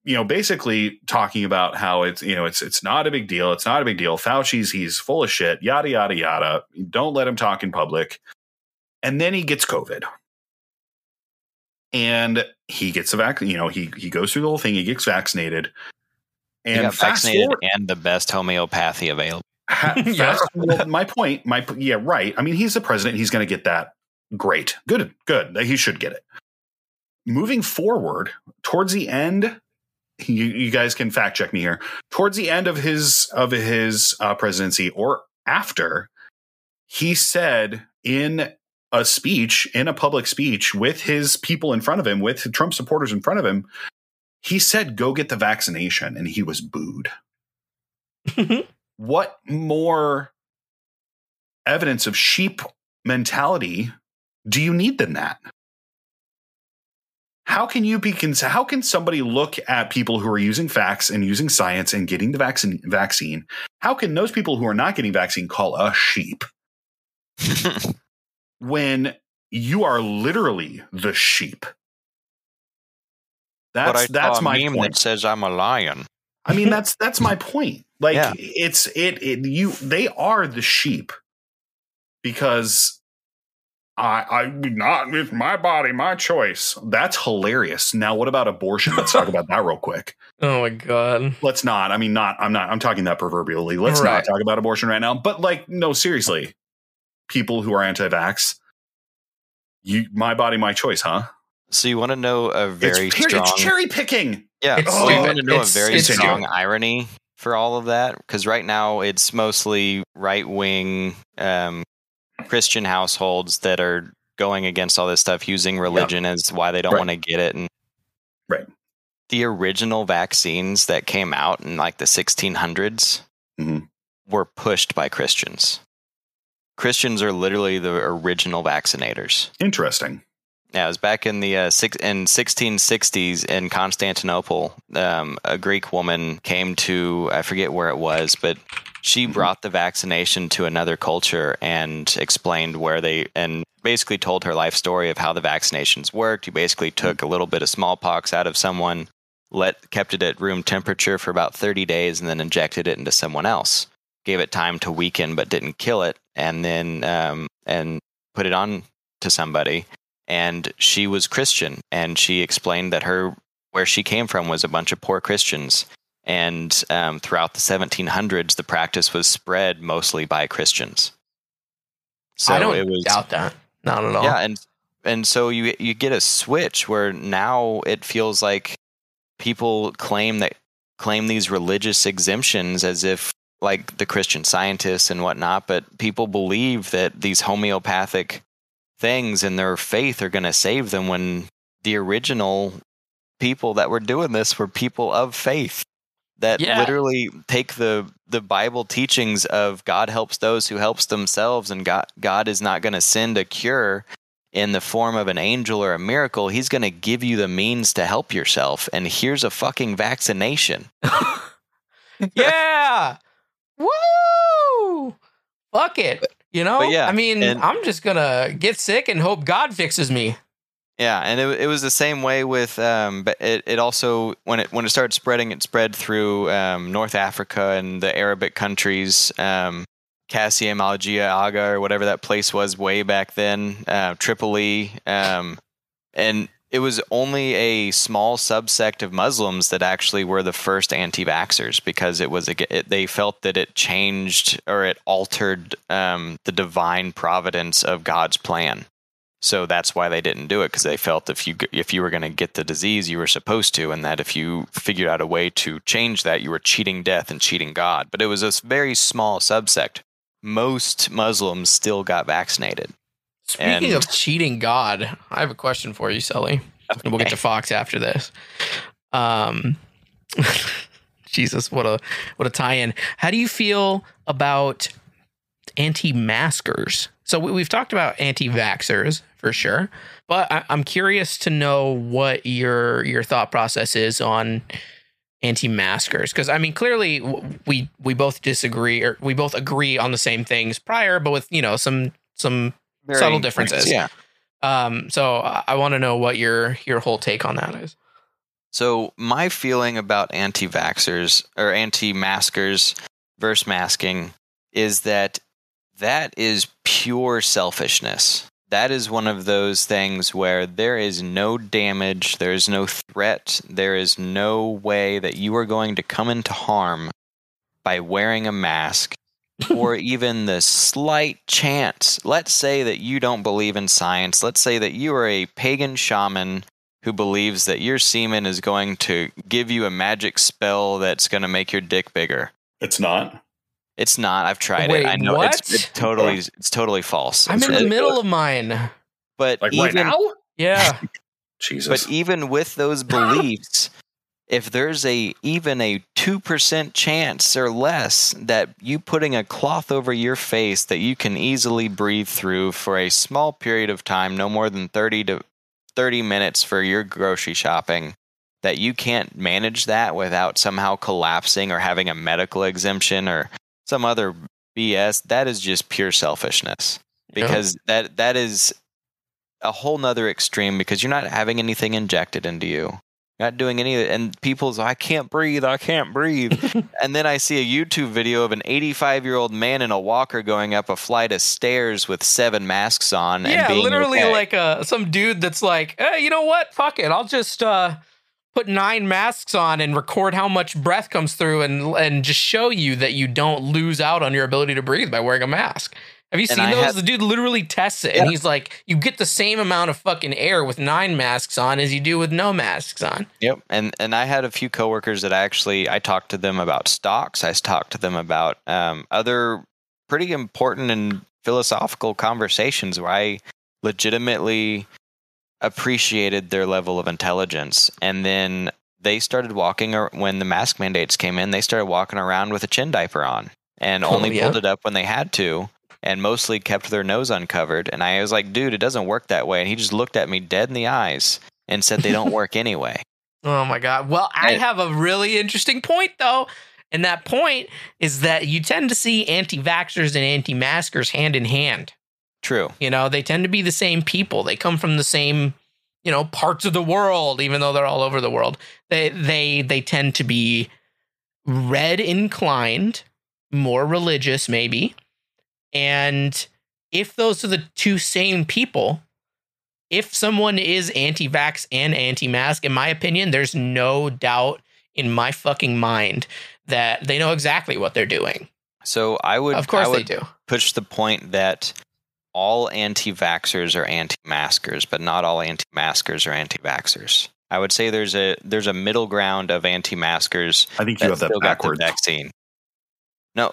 you know, basically talking about how it's, you know, it's it's not a big deal. It's not a big deal. Fauci's he's full of shit, yada yada yada. Don't let him talk in public. And then he gets COVID. And he gets a vaccine you know, he he goes through the whole thing, he gets vaccinated. He And got fast vaccinated forward, and the best homeopathy available. Ha- Yeah. fast- well, my point, my yeah, right. I mean, he's the president. He's going to get that. Great, good, good. He should get it. Moving forward towards the end, you, you guys can fact check me here. Towards the end of his of his uh, presidency or after, he said in a speech, in a public speech with his people in front of him, with Trump supporters in front of him, he said, "Go get the vaccination," and he was booed what more evidence of sheep mentality do you need than that? How can you be cons- how can somebody look at people who are using facts and using science and getting the vaccine vaccine? How can those people who are not getting vaccine call us sheep when you are literally the sheep? That's that's my point. that says I'm a lion. I mean, that's that's my point. Like Yeah. it's it, it you they are the sheep because I I not it's my body, my choice. That's hilarious. Now, what about abortion? Let's talk about that real quick. Oh my god. Let's not. I mean, not. I'm not. I'm talking that proverbially. Let's Right. not talk about abortion right now. But like, no, seriously, people who are anti-vax, you, my body, my choice, huh? So you want to know a very it's, strong it's cherry picking. Yeah, It's so you want to know a very strong irony for all of that? Because right now it's mostly right wing um, Christian households that are going against all this stuff, using religion as why they don't Right. want to get it. And Right. the original vaccines that came out in like the 1600s Mhm. were pushed by Christians. Christians are literally the original vaccinators. Interesting. Yeah, it was back in the uh, six, in 1660s in Constantinople. Um, a Greek woman came to I forget where it was, but she Mhm. brought the vaccination to another culture and explained where they and basically told her life story of how the vaccinations worked. You basically took a little bit of smallpox out of someone, let kept it at room temperature for about 30 days, and then injected it into someone else. Gave it time to weaken, but didn't kill it, and then um, and put it on to somebody and she was Christian, and she explained that her where she came from was a bunch of poor Christians, and um, throughout the 1700s, the practice was spread mostly by Christians. So I don't it was doubt that. Not at all. yeah, and and so you you get a switch where now it feels like people claim that claim these religious exemptions as if like the Christian scientists and whatnot, but people believe that these homeopathic things and their faith are going to save them when the original people that were doing this were people of faith that Yeah. literally take the the Bible teachings of God helps those who helps themselves and God God is not going to send a cure in the form of an angel or a miracle. He's going to give you the means to help yourself and here's a fucking vaccination. yeah. Woo! Fuck it. You know? But yeah, I mean, and- I'm just gonna get sick and hope God fixes me. Yeah, and it, it was the same way with um, but it, it also when it when it started spreading, it spread through um, North Africa and the Arabic countries, um, Cassia, Malgia, Aga, or whatever that place was way back then, uh, Tripoli, um, and it was only a small subsect of Muslims that actually were the first anti-vaxxers because it was a, it, they felt that it changed or it altered um, the divine providence of God's plan. So that's why they didn't do it because they felt if you if you were going to get the disease, you were supposed to, and that if you figured out a way to change that, you were cheating death and cheating God. But it was a very small subsect. Most Muslims still got vaccinated. Speaking And- of cheating God, I have a question for you, Sully. And we'll get to Fox after this. Um, Jesus, what a what a tie-in. How do you feel about anti-maskers? So we, we've talked about anti-vaxxers for sure, but I, I'm curious to know what your your thought process is on anti-maskers because I mean clearly we we both disagree or we both agree on the same things prior, but with you know some some Subtle differences. Yeah. um, so I, I want to know what your your whole take on that is. So my feeling about anti-vaxxers or anti-maskers versus masking is that that is pure selfishness. That is one of those things where there is no damage, there is no threat, there is no way that you are going to come into harm by wearing a mask or even the slight chance. Let's say that you don't believe in science. Let's say that you are a pagan shaman who believes that your semen is going to give you a magic spell that's going to make your dick bigger. It's not. It's not. I've tried Wait, it. I know it's, what? it's totally it's totally false. I'm in It's- the middle of mine. But Like even right now? Yeah, Jesus. but even with those beliefs, if there's a even a 2% chance or less that you putting a cloth over your face that you can easily breathe through for a small period of time, no more than 30 to 30 minutes for your grocery shopping, that you can't manage that without somehow collapsing or having a medical exemption or some other BS, that is just pure selfishness. Yeah. Because that that is a whole nother extreme because you're not having anything injected into you. Not doing any of it. And people's, I can't breathe, I can't breathe. and then I see a YouTube video of an 85 year old man in a walker going up a flight of stairs with seven masks on. and yeah, literally okay. like uh, some dude that's like, hey, you know what? Fuck it, I'll just uh, put nine masks on and record how much breath comes through, and and just show you that you don't lose out on your ability to breathe by wearing a mask. Have you seen those? had- the dude literally tests it, and he's like, you get the same amount of fucking air with nine masks on as you do with no masks on. Yep, and and I had a few coworkers that I actually I talked to them about stocks. I talked to them about um, other pretty important and philosophical conversations where I legitimately appreciated their level of intelligence. And then they started walking ar- when the mask mandates came in. They started walking around with a chin diaper on and Oh, only yeah. pulled it up when they had to. And mostly kept their nose uncovered. And I was like, dude, it doesn't work that way. And he just looked at me dead in the eyes and said they don't work anyway. Oh my god. Well, I have a really interesting point though. And that point is that you tend to see anti-vaxxers and anti-maskers hand in hand. True. You know, they tend to be the same people. They come from the same, you know, parts of the world, even though they're all over the world. They they they tend to be red inclined, more religious, maybe. And if those are the two same people, if someone is anti-vax and anti-mask, in my opinion, there's no doubt in my fucking mind that they know exactly what they're doing. So I would, of course I they do. push the point that all anti-vaxxers are anti-maskers, but not all anti-maskers are anti-vaxxers. I would say there's a there's a middle ground of anti-maskers I think you have that still backwards. vaccine. No,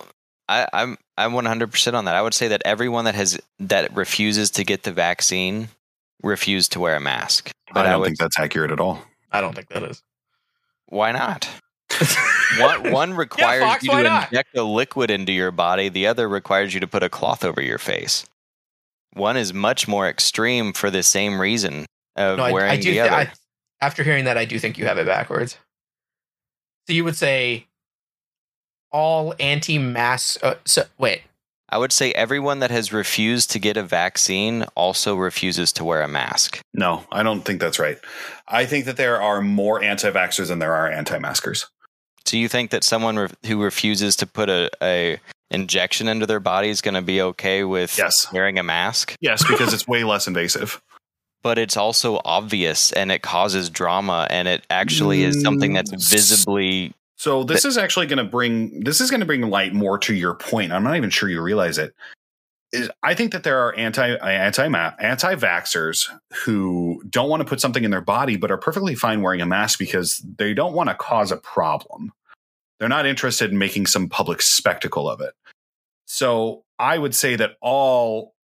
I, I'm I'm 100 percent on that. I would say that everyone that has that refuses to get the vaccine refused to wear a mask. But I I, don't would. think that's accurate at all. I don't think that is. why not? One one requires Fox, you to not? inject a liquid into your body. The other requires you to put a cloth over your face. One is much more extreme for the same reason of No, wearing I do. the other. I, after hearing that, I do think you have it backwards. So you would say all anti-mask. Uh, so wait, I would say everyone that has refused to get a vaccine also refuses to wear a mask. No, I don't think that's right. I think that there are more anti-vaxxers than there are anti-maskers. So you think that someone re- who refuses to put a, a injection into their body is going to be okay with Yes. wearing a mask? Yes, because it's way less invasive. But it's also obvious and it causes drama and it actually is something that's Mm, visibly So this is actually going to bring this is going to bring light more to your point. I'm not even sure you realize it. Is I think that there are anti uh, anti anti vaxxers who don't want to put something in their body, but are perfectly fine wearing a mask because they don't want to cause a problem. They're not interested in making some public spectacle of it. So I would say that all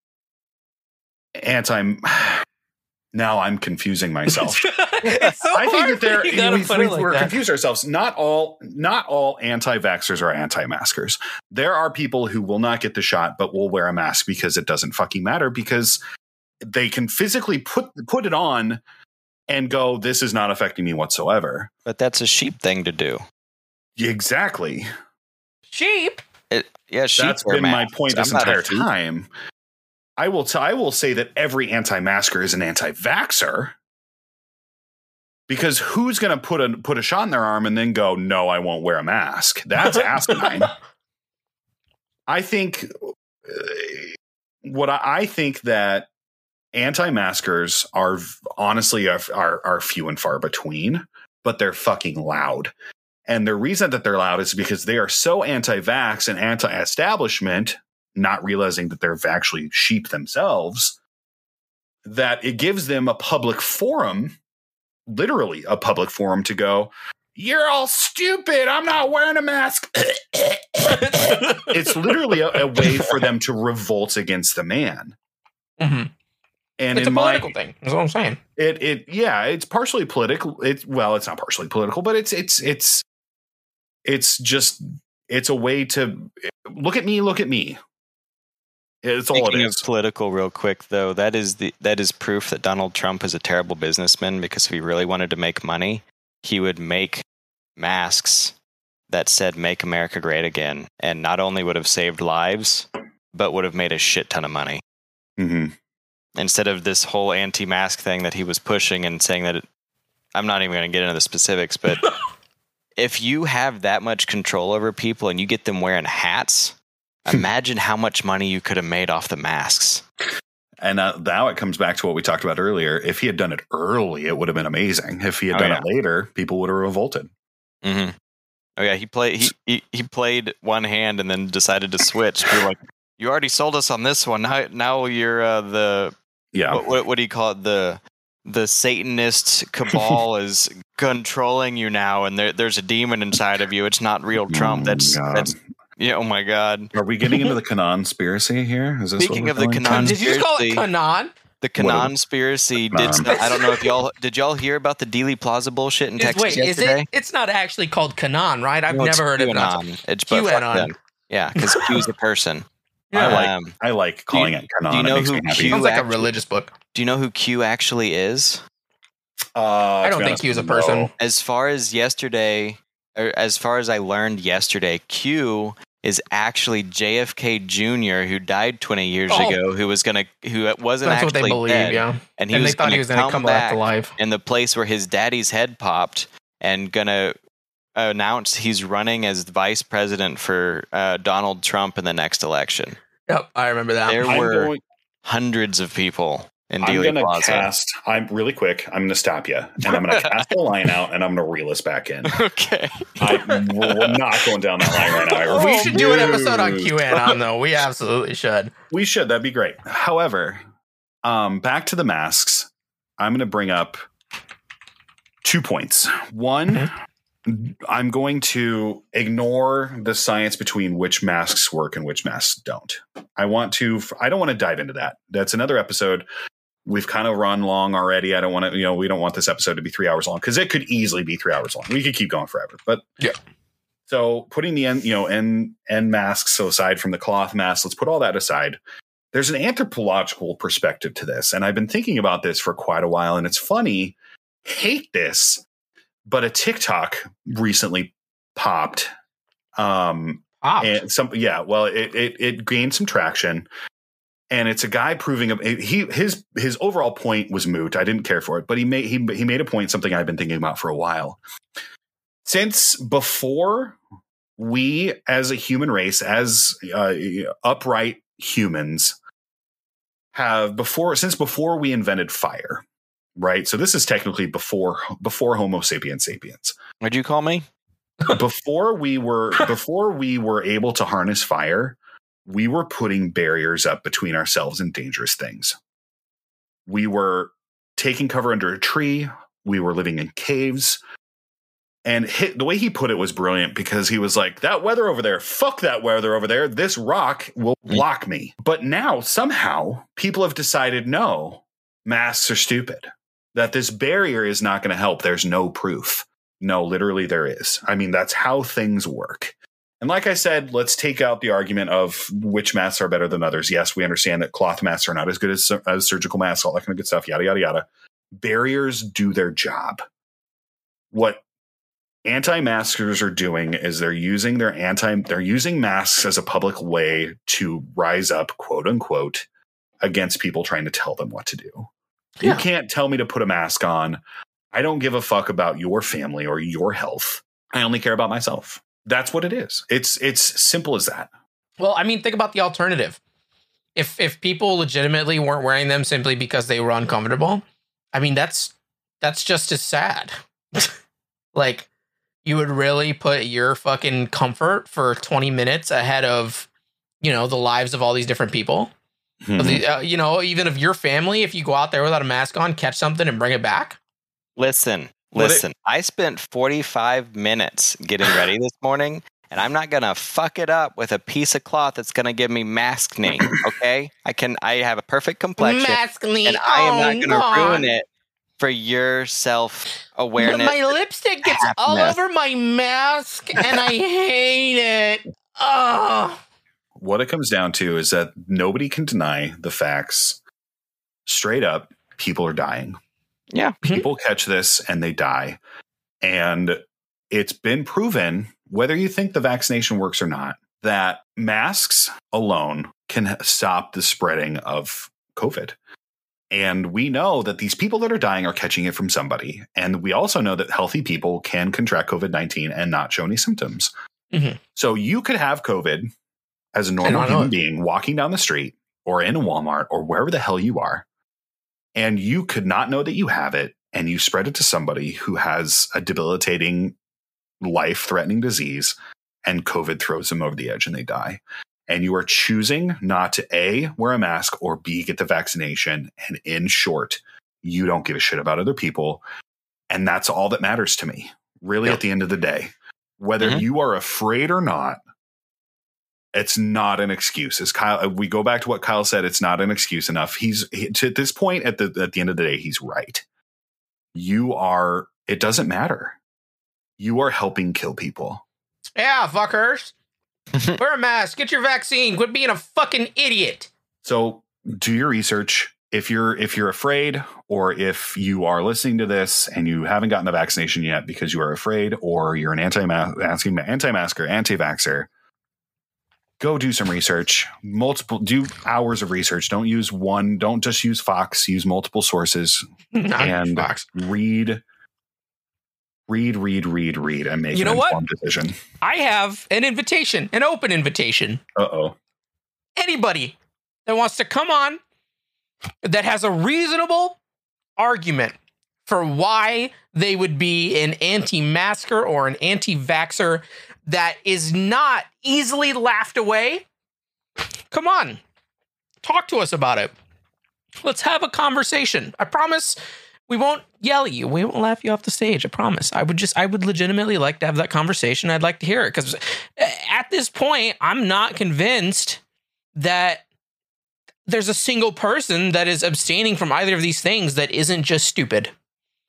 anti. Now I'm confusing myself. it's so I think that there for you gotta we've, put it we've, like we're that. confused ourselves. Not all not all anti-vaxxers are anti-maskers. There are people who will not get the shot but will wear a mask because it doesn't fucking matter because they can physically put put it on and go, This is not affecting me whatsoever. but that's a sheep thing to do. Exactly. Sheep. It, yeah, sheep That's wear been my point this I'm entire sheep. time. I will t- I will say that every anti-masker is an anti-vaxxer. Because who's going to put a put a shot in their arm and then go, "No, I won't wear a mask." That's asinine. I think uh, what I, I think that anti-maskers are honestly are, are are few and far between, but they're fucking loud. And the reason that they're loud is because they are so anti-vax and anti-establishment, not realizing that they're actually sheep themselves, that it gives them a public forum, literally a public forum to go, "You're all stupid. I'm not wearing a mask." it's literally a, a way for them to revolt against the man. Mhm. And It's a in my political thing. That's what I'm saying. it it yeah, it's partially political. It's well, it's not partially political, but it's it's it's it's just it's a way to look at me, look at me. It's all it Speaking of political, real quick though, that is the that is proof that Donald Trump is a terrible businessman because if he really wanted to make money, he would make masks that said "Make America Great Again," and not only would have saved lives, but would have made a shit ton of money hmm instead of this whole anti-mask thing that he was pushing and saying that. It, I'm not even going to get into the specifics, but if you have that much control over people and you get them wearing hats. Imagine how much money you could have made off the masks. And uh, now it comes back to what we talked about earlier. If he had done it early, it would have been amazing. If he had Oh, done yeah. it later, people would have revolted. Mm-hmm. Oh yeah, he played he, he he played one hand and then decided to switch. You're like, you already sold us on this one. Now now you're uh, the Yeah. what, what what do you call it the the Satanist cabal is controlling you now, and there, there's a demon inside of you. It's not real Trump. Oh, That's God. that's yeah. Oh my God. Are we getting into the conspiracy here? Is this Speaking what of we're the going Canon- Did you call it Conspiracy. Kanan? The What- conspiracy did. Not, I don't know if y'all did. Y'all hear about the Dealey Plaza bullshit in Is- Texas wait, is yesterday? it? It's not actually called Kanan, right? I've No, never heard of it. QAnon. It's but fuck QAnon. them. Yeah, because Q Q's a person. I like Um, I like calling it Kanan. do you know makes who me happy. Q- Sounds like a religious book. Do you know who Q actually is? Uh, I don't think honest, he was a no. person. As far as yesterday, or as far as I learned yesterday, Q is actually JFK Jr., who died 20 years Oh. ago, who was gonna, who wasn't That's what they believe, dead, yeah. and he and was they thought gonna he was going to come, come back back to life. in the place where his daddy's head popped, and gonna announce he's running as vice president for uh, Donald Trump in the next election. Yep, I remember that. There I'm were going, hundreds of people in I'm going to Plaza. cast. I'm really quick. I'm going to stop you, and I'm going to cast the line out, and I'm going to reel us back in. okay. I'm we're not going down that line right now. I we should do an episode on refuse. QAnon, though. We absolutely should. We should. That'd be great. However, um, back to the masks. I'm going to bring up two points. One, I'm going to ignore the science between which masks work and which masks don't. I want to, I don't want to dive into that. That's another episode. We've kind of run long already. I don't want to, you know, we don't want this episode to be three hours long because it could easily be three hours long. We could keep going forever. But Yeah. So putting the end, you know, end end masks so aside from the cloth masks, let's put all that aside. There's an anthropological perspective to this, and I've been thinking about this for quite a while. And it's funny, hate this, but a TikTok recently popped. Um, Popped. and some yeah, well, it it, it gained some traction, and it's a guy proving a, he his his overall point was moot. I didn't care for it, but he made he he made a point something I've been thinking about for a while. Since before we as a human race, as uh, upright humans, have before since before we invented fire, right? So this is technically before before Homo sapiens sapiens What'd you call me? before we were before we were able to harness fire we were putting barriers up between ourselves and dangerous things. We were taking cover under a tree. We were living in caves. And hit, the way he put it was brilliant because he was like that weather over there fuck that weather over there. This rock will block me. But now somehow people have decided no masks are stupid. That this barrier is not going to help. There's no proof. No, literally there is. I mean, that's how things work. And like I said, let's take out the argument of which masks are better than others. Yes, we understand that cloth masks are not as good as, as surgical masks, all that kind of good stuff, yada, yada, yada. Barriers do their job. What anti-maskers are doing is they're using their anti they're using masks as a public way to rise up, quote unquote, against people trying to tell them what to do. Yeah. You can't tell me to put a mask on. I don't give a fuck about your family or your health. I only care about myself. That's what it is. It's it's simple as that. Well, I mean, think about the alternative. If if people legitimately weren't wearing them simply because they were uncomfortable, I mean, that's that's just as sad. like, you would really put your fucking comfort for 20 minutes ahead of, you know, the lives of all these different people. Of the- uh, you know, even of your family, if you go out there without a mask on, catch something and bring it back. Listen, What it- listen. I spent 45 minutes getting ready this morning, and I'm not gonna fuck it up with a piece of cloth that's gonna give me maskne. Okay, I can. I have a perfect complexion, Mask me. and I am Oh, not gonna God. ruin it for your self awareness. My lipstick gets half all over my mask and I hate it. Oh. What it comes down to is that nobody can deny the facts. Straight up, people are dying. Yeah. People catch this and they die. And it's been proven, whether you think the vaccination works or not, that masks alone can stop the spreading of COVID. And we know that these people that are dying are catching it from somebody. And we also know that healthy people can contract COVID 19 and not show any symptoms. Mhm. So you could have COVID as a normal human being walking down the street or in a Walmart or wherever the hell you are. And you could not know that you have it. And you spread it to somebody who has a debilitating, life threatening disease. And COVID throws them over the edge and they die and you are choosing not to A, wear a mask or B, get the vaccination. And in short, you don't give a shit about other people. And that's all that matters to me, really, Yep. at the end of the day. Whether Mhm. you are afraid or not, it's not an excuse. As Kyle, uh, we go back to what Kyle said, it's not an excuse enough. He's he, to this point at the at the end of the day, he's right. You are. It doesn't matter. You are helping kill people. Yeah, fuckers. Wear a mask. Get your vaccine. Quit being a fucking idiot. So do your research. If you're if you're afraid, or if you are listening to this and you haven't gotten the vaccination yet because you are afraid, or you're an anti asking anti-masker, anti-vaxxer, go do some research. Multiple do hours of research. Don't use one. Don't just use Fox. Use multiple sources. And- Fox. Read, read, read, read, read, and make You an know what? informed decision. I have an invitation, an open invitation. Uh oh. Anybody that wants to come on that has a reasonable argument for why they would be an anti masker or an anti vaxxer that is not easily laughed away, come on. Talk to us about it. Let's have a conversation. I promise we won't yell at you. We won't laugh you off the stage. I promise. I would just, I would legitimately like to have that conversation. I'd like to hear it because eh, at this point, I'm not convinced that there's a single person that is abstaining from either of these things that isn't just stupid.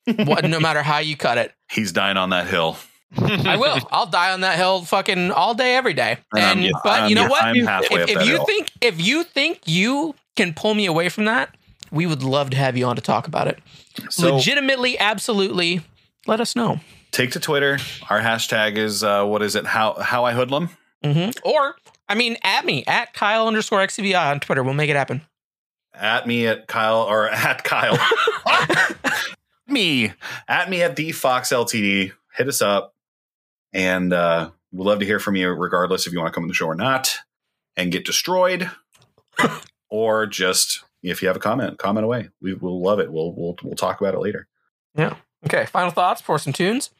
what, no matter how you cut it. He's dying on that hill. I will. I'll die on that hill fucking all day, every day. And And but I'm- you know what? If, if you hill. think if you think you can pull me away from that, we would love to have you on to talk about it. So Legitimately, absolutely. Let us know. take to Twitter. Our hashtag is uh, what is it? How how I hoodlum. hmm Or I mean, at me at Kyle underscore XCVI on Twitter. We'll make it happen. At me at Kyle or at Kyle. me at me at the Fox Ltd. Hit us up, and uh, we'd love to hear from you, regardless if you want to come on the show or not, and get destroyed, or just if you have a comment, comment away. We will love it. We'll we'll we'll talk about it later. Yeah. Okay. Final thoughts for some tunes.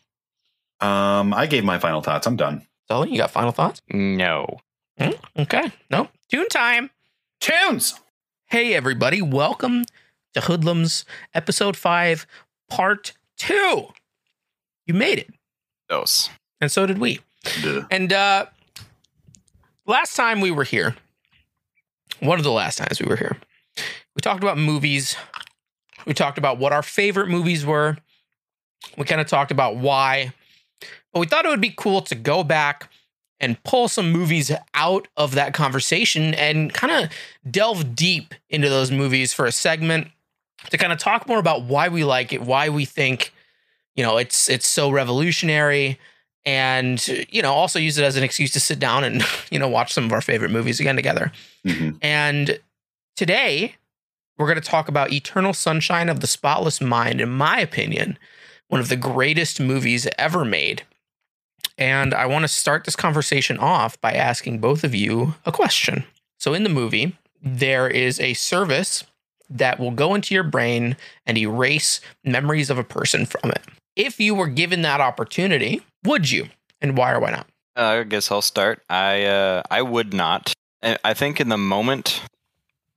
Um, I gave my final thoughts. I'm done. Sully, you got final thoughts? No. Okay. No. Tune time. Tunes. Hey, everybody. Welcome to Hoodlums, episode five, part two. You made it. Those. And so did we. And uh last time we were here, one of the last times we were here, we talked about movies. We talked about what our favorite movies were. We kind of talked about why. But we thought it would be cool to go back and pull some movies out of that conversation and kind of delve deep into those movies for a segment to kind of talk more about why we like it, why we think, you know, it's it's so revolutionary and you know also use it as an excuse to sit down and you know watch some of our favorite movies again together. Mhm. and today we're going to talk about eternal sunshine of the spotless mind in my opinion one of the greatest movies ever made. And i want to start this conversation off by asking both of you a question. So in the movie there is a service that will go into your brain and erase memories of a person from it. If you were given that opportunity, would you? And why or why not? Uh, I guess I'll start. I uh, I would not. I think in the moment,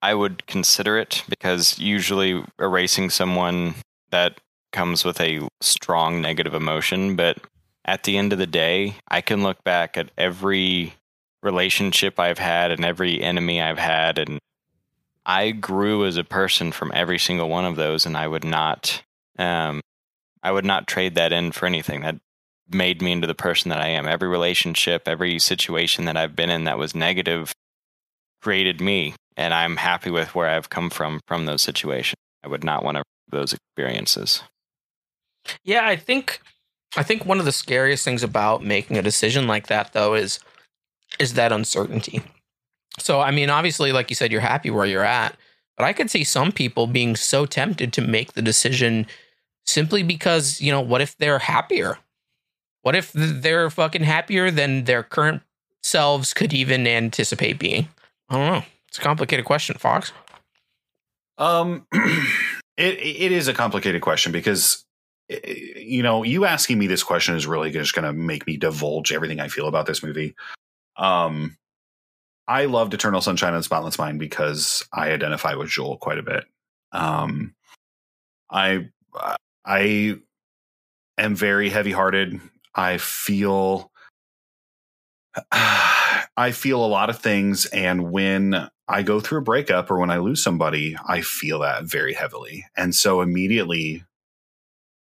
I would consider it because usually erasing someone that comes with a strong negative emotion. But at the end of the day, I can look back at every relationship I've had and every enemy I've had, and I grew as a person from every single one of those, and I would not. Um, I would not trade that in for anything. That made me into the person that I am. Every relationship, every situation that I've been in that was negative created me, and I'm happy with where I've come from from those situations. I would not want to those experiences. Yeah, I think I think one of the scariest things about making a decision like that though is is that uncertainty. So I mean, obviously like you said you're happy where you're at, but I could see some people being so tempted to make the decision simply because, you know, what if they're happier? What if they're fucking happier than their current selves could even anticipate being? I don't know. It's a complicated question, Fox. Um, it it is a complicated question because eh, you know you asking me this question is really just going to make me divulge everything I feel about this movie. Um, I loved Eternal Sunshine of the Spotless Mind because I identify with Joel quite a bit. Um, I I am very heavy hearted. I feel I feel a lot of things, and when I go through a breakup or when I lose somebody, I feel that very heavily, and so immediately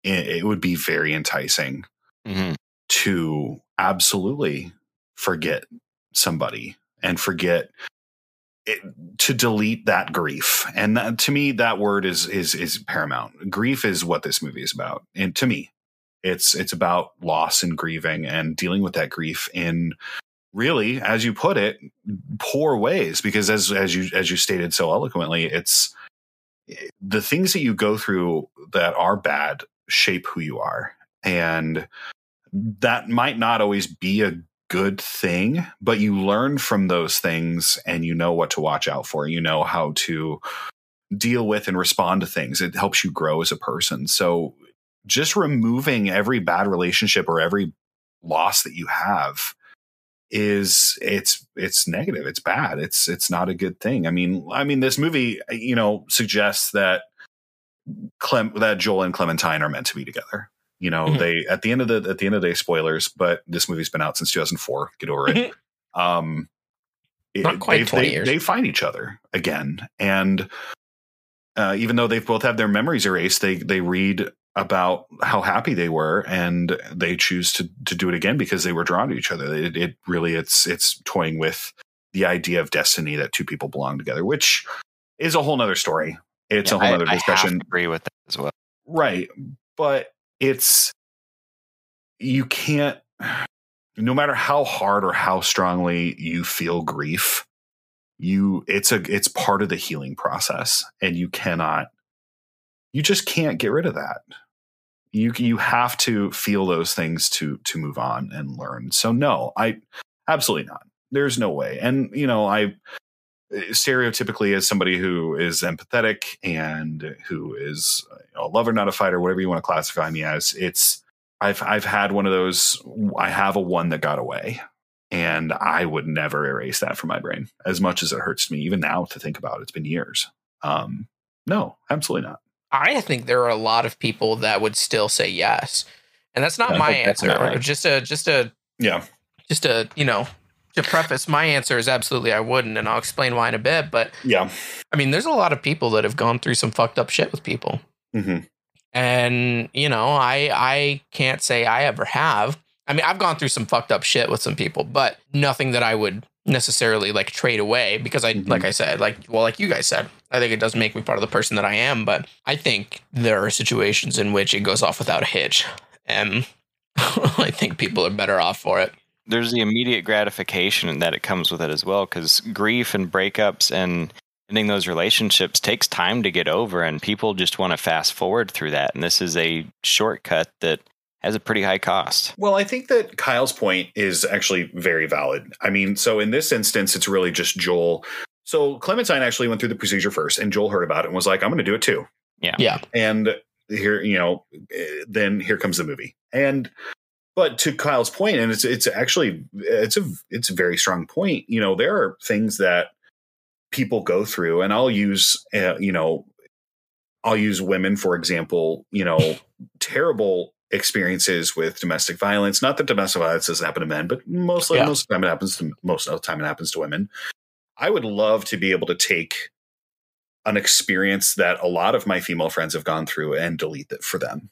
it, it would be very enticing Mm-hmm. to absolutely forget somebody and forget it, to delete that grief. And that, to me that word is is is paramount. Grief is what this movie is about and to me it's it's about loss and grieving and dealing with that grief in really as you put it poor ways because as as you as you stated so eloquently it's the things that you go through that are bad shape who you are and that might not always be a good thing, but you learn from those things and you know what to watch out for. You know how to deal with and respond to things. It helps you grow as a person. So just removing every bad relationship or every loss that you have is it's it's negative it's bad it's it's not a good thing i mean i mean this movie you know suggests that Clem that Joel and Clementine are meant to be together. You know, Mhm. they at the end of the at the end of the day, spoilers, but this movie's been out since 2004. Get over it. um it- Not quite they, 20 they, years. they find each other again and uh, even though they've both had their memories erased they they read about how happy they were and they choose to to do it again because they were drawn to each other it, it really it's it's toying with the idea of destiny that two people belong together which is a whole nother story it's Yeah, a whole I- nother I have to discussion agree with that as well. Right. But it's you can't no matter how hard or how strongly you feel grief, you it's a it's part of the healing process and you cannot you just can't get rid of that. You you have to feel those things to to move on and learn. So no, I absolutely not. There's no way. And you know, I stereotypically as somebody who is empathetic and who is know, a lover, not a fighter, whatever you want to classify me as. It's I've I've had one of those. I have a one that got away, and I would never erase that from my brain. As much as it hurts me, even now to think about. it. It's been years. Um, no, absolutely not. I think there are a lot of people that would still say yes, and that's not I my answer. definitely. Just a just a Yeah, just a you know to preface my answer is absolutely I wouldn't, and I'll explain why in a bit. But yeah, I mean, there's a lot of people that have gone through some fucked up shit with people, hmm and you know, I I can't say I ever have. I mean, I've gone through some fucked up shit with some people, but nothing that I would necessarily like trade away because I Mhm. like I said, like well, like you guys said, I think it does make me part of the person that I am, but I think there are situations in which it goes off without a hitch. And I think people are better off for it. there's the immediate gratification that it comes with it as well because grief and breakups and ending those relationships takes time to get over and people just want to fast forward through that and this is a shortcut that has a pretty high cost Well, I think that Kyle's point is actually very valid. I mean, so in this instance, it's really just Joel. So Clementine actually went through the procedure first, and Joel heard about it and was like, "I'm going to do it too." Yeah. Yeah. And here, you know, eh, then here comes the movie. And but to Kyle's point, and it's it's actually it's a it's a very strong point. You know, there are things that people go through, and I'll use uh, you know, I'll use women for example. You know, terrible experiences with domestic violence. Not that domestic violence doesn't happen to men, but mostly Yeah. most of the time it happens to most of the time it happens to women. I would love to be able to take an experience that a lot of my female friends have gone through and delete it for them.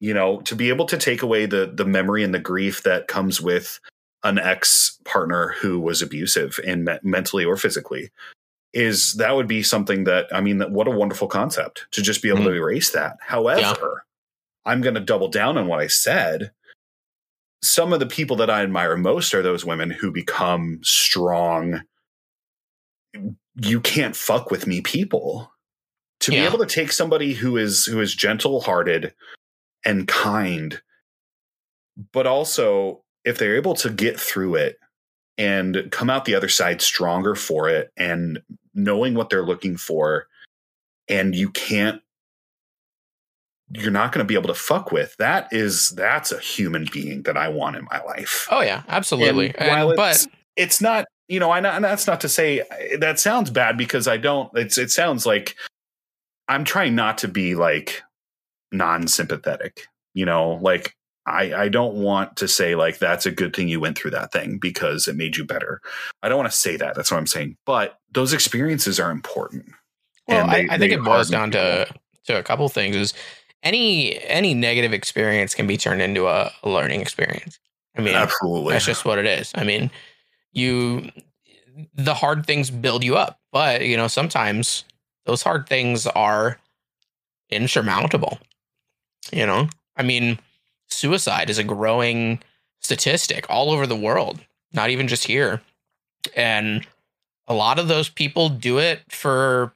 You know, to be able to take away the the memory and the grief that comes with an ex partner who was abusive and me- mentally or physically is that would be something that I mean that what a wonderful concept to just be able to mm-hmm. erase that. However, I'm going to double down on what I said. Some of the people that I admire most are those women who become strong. You can't fuck with me people. To be able to take somebody who is who is gentle hearted and kind but also if they're able to get through it and come out the other side stronger for it and knowing what they're looking for and you can't you're not going to be able to fuck with that is that's a human being that i want in my life Oh yeah, absolutely. and while And- but it's, it's not, you know, I not, and that's not to say that sounds bad because I don't. It's it sounds like I'm trying not to be like non-sympathetic. You know, like I I don't want to say like that's a good thing you went through that thing because it made you better. I don't want to say that. That's what I'm saying. But those experiences are important. Well, And I, they- I think it boils down to to a couple things. Is any any negative experience can be turned into a, a learning experience. I mean, absolutely. that's just what it is. I mean, you the hard things build you up, but you know sometimes those hard things are insurmountable. You know, I mean, suicide is a growing statistic all over the world, not even just here, and a lot of those people do it for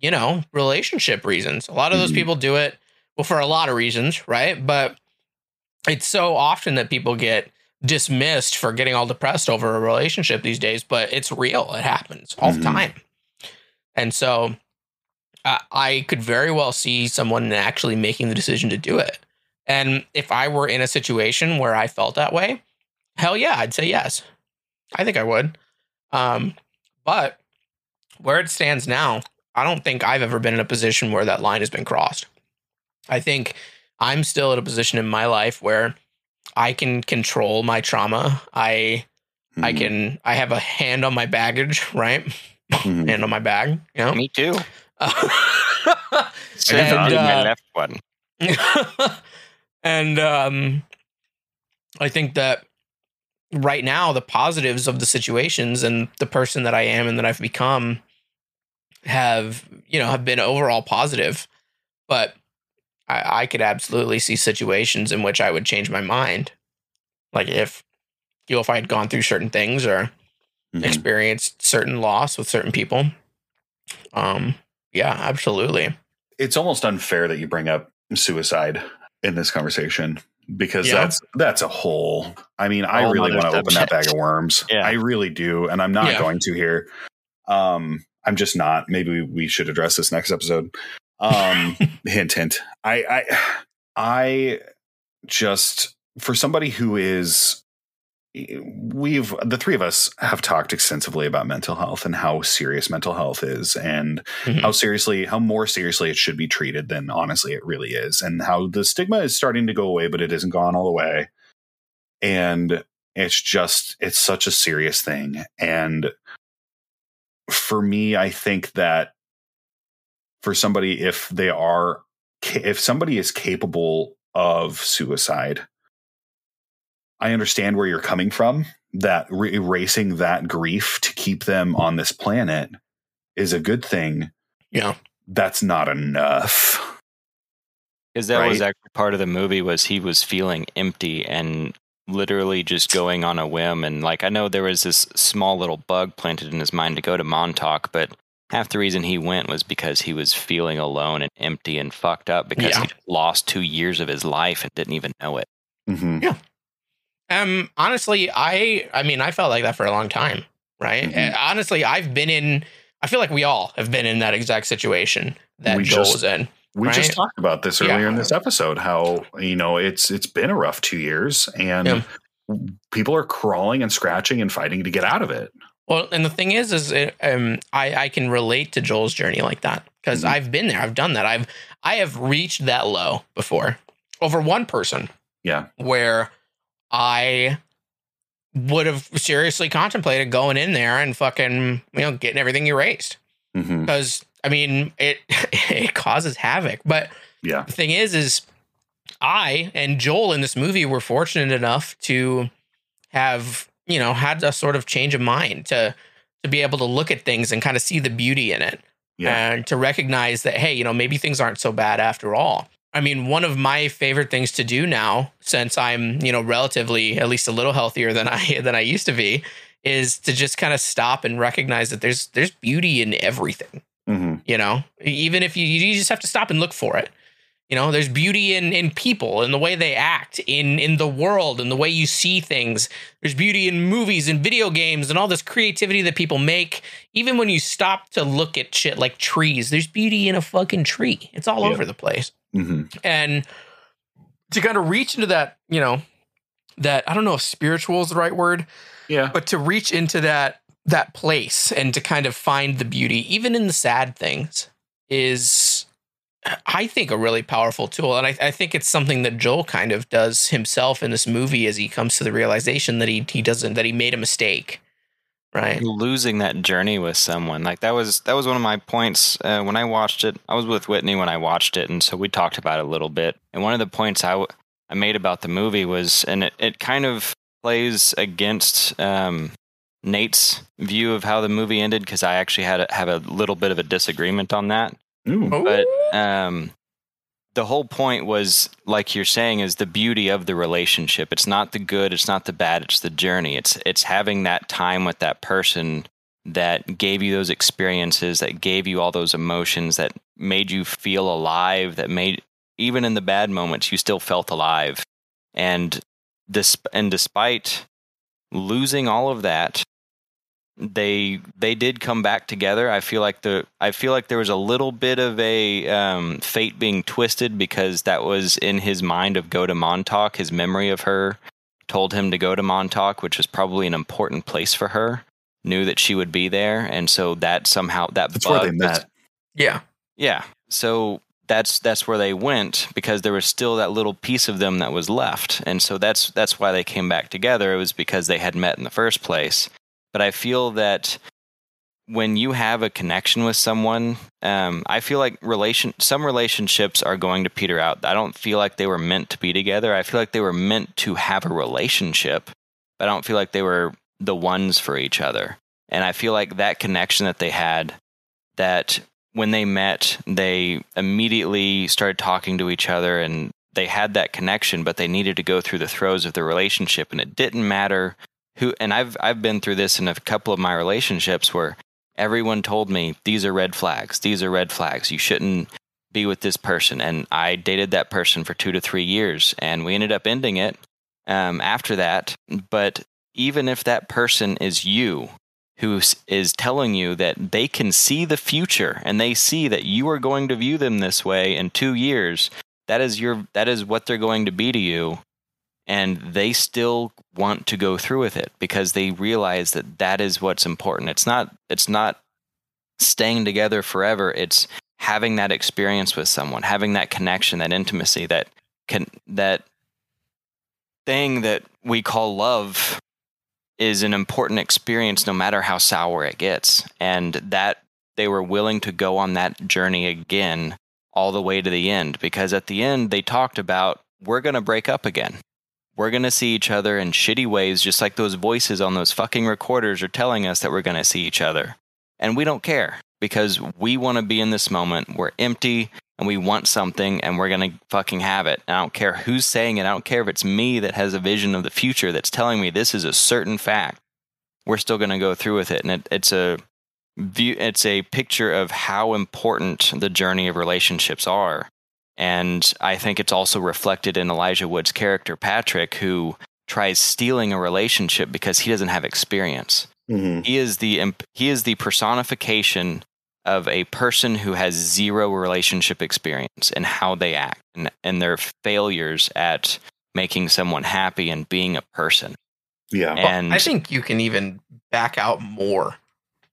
you know relationship reasons. A lot of those Mhm. people do it well for a lot of reasons, right? But it's so often that people get dismissed for getting all depressed over a relationship these days, but it's real. It happens all Mhm. the time. And so uh, I could very well see someone actually making the decision to do it. And if I were in a situation where I felt that way, hell yeah, I'd say yes. I think I would. Um, but where it stands now, I don't think I've ever been in a position where that line has been crossed. I think I'm still at a position in my life where I can control my trauma. I I Mhm. can I have a hand on my baggage, right? Mhm. hand on my bag, you know. Me too. Same and, thought. my uh, left one. and um, I think that right now the positives of the situations and the person that I am and that I've become have you know have been overall positive, but I, I could absolutely see situations in which I would change my mind, like if you know if I had gone through certain things or Mhm. experienced certain loss with certain people. Um, yeah, absolutely. it's almost unfair that you bring up suicide in this conversation because Yeah. that's that's a whole I mean I Whole really want to open that bag of worms. Yeah. I really do and I'm not Yeah. going to here. Um I'm just not. Maybe we, we should address this next episode. Um hint hint. I I I just for somebody who is we've the three of us have talked extensively about mental health and how serious mental health is and Mhm. how seriously how more seriously it should be treated than honestly it really is and how the stigma is starting to go away but it isn't gone all the way and it's just it's such a serious thing and for me i think that for somebody if they are if somebody is capable of suicide i understand where you're coming from that re- erasing that grief to keep them on this planet is a good thing Yeah. that's not enough Because that was actually part of the movie was he was feeling empty and literally just going on a whim. And like I know there was this small little bug planted in his mind to go to Montauk, but half the reason he went was because he was feeling alone and empty and fucked up because Yeah. he lost two years of his life and didn't even know it. Mm-hmm. Yeah. Um, honestly, I I mean, I felt like that for a long time, right? Mhm. And honestly, I've been in. I feel like we all have been in that exact situation that We Joel just- was in. we just talked about this Yeah. earlier in this episode how you know it's it's been a rough two years and Yeah. people are crawling and scratching and fighting to get out of it Well, and the thing is, is it, um, I I can relate to Joel's journey like that because Mhm. I've been there. I've done that. I've I have reached that low before over one person yeah where I would have seriously contemplated going in there and fucking you know getting everything erased. because I mean it it causes havoc. But yeah the thing is, is I and Joel in this movie were fortunate enough to have you know had a sort of change of mind to to be able to look at things and kind of see the beauty in it yeah. and to recognize that hey you know maybe things aren't so bad after all. I mean one of my favorite things to do now since i'm you know relatively at least a little healthier than i than i used to be is to just kind of stop and recognize that there's there's beauty in everything hmm you know? Even if you you just have to stop and look for it you know there's beauty in in people in the way they act in in the world in the way you see things. There's beauty in movies and video games and all this creativity that people make. Even when you stop to look at shit like trees there's beauty in a fucking tree. It's all Yeah. over the place. Hmm and to kind of reach into that you know that i don't know if spiritual is the right word yeah. but to reach into that that place and to kind of find the beauty even in the sad things is i think a really powerful tool and I, I think it's something that joel kind of does himself in this movie as he comes to the realization that he he doesn't that he made a mistake right? Losing that journey with someone like that was that was one of my points uh, when i watched it. I was with whitney when i watched it and so we talked about it a little bit. And one of the points i, w- I made about the movie was and it, it kind of plays against um, nate's view of how the movie ended because i actually had a, have a little bit of a disagreement on that Ooh. but um, the whole point was like you're saying is the beauty of the relationship. It's not the good it's not the bad it's the journey. It's it's having that time with that person that gave you those experiences that gave you all those emotions that made you feel alive that made even in the bad moments you still felt alive. And this and despite losing all of that they they did come back together. I feel like the I feel like there was a little bit of a um, fate being twisted because that was in his mind of go to Montauk. His memory of her told him to go to Montauk, which was probably an important place for her. Knew that she would be there, and so that somehow that that's bug where they met Yeah. Yeah. So that's that's where they went because there was still that little piece of them that was left. And so that's that's why they came back together. It was because they had met in the first place. But I feel that when you have a connection with someone, um, I feel like relation some relationships are going to peter out. I don't feel like they were meant to be together. I feel like they were meant to have a relationship, but I don't feel like they were the ones for each other. And I feel like that connection that they had, that when they met, they immediately started talking to each other and they had that connection, but they needed to go through the throes of the relationship. And it didn't matter who, and I've, I've been through this in a couple of my relationships where everyone told me these are red flags. These are red flags. You shouldn't be with this person. And I dated that person for two to three years and we ended up ending it um, after that. But even if that person is you, who is telling you that they can see the future and they see that you are going to view them this way in 2 years that is your that is what they're going to be to you and they still want to go through with it because they realize that that is what's important it's not it's not staying together forever it's having that experience with someone having that connection that intimacy that can that thing that we call love is an important experience no matter how sour it gets. And that they were willing to go on that journey again all the way to the end because at the end they talked about we're going to break up again. We're going to see each other in shitty ways, just like those voices on those fucking recorders are telling us that we're going to see each other. And we don't care because we want to be in this moment. We're empty and we want something and we're going to fucking have it. And I don't care who's saying it. I don't care if it's me that has a vision of the future that's telling me this is a certain fact. We're still going to go through with it. And it, it's a view, it's a picture of how important the journey of relationships are. And I think it's also reflected in Elijah Wood's character, Patrick, who tries stealing a relationship because he doesn't have experience. Mm-hmm. He is the he is the personification of a person who has zero relationship experience and how they act and, and their failures at making someone happy and being a person. Yeah. And well, I think you can even back out more,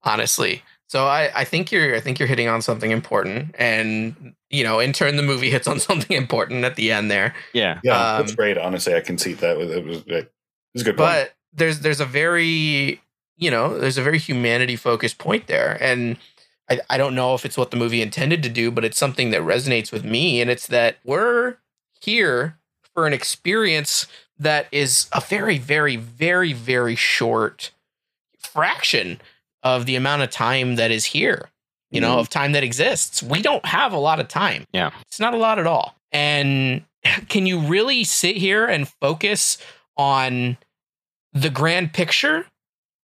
honestly. So I, I think you're I think you're hitting on something important. And you know, in turn the movie hits on something important at the end there. Yeah. Yeah, um, that's great. Honestly, I can see that it was, it was a good point. But point. there's there's a very you know, there's a very humanity focused point there. And I, I don't know if it's what the movie intended to do, but it's something that resonates with me. And it's that we're here for an experience that is a very, very, very, very short fraction of the amount of time that is here, you know, mm. of time that exists. We don't have a lot of time. Yeah. It's not a lot at all. And can you really sit here and focus on the grand picture?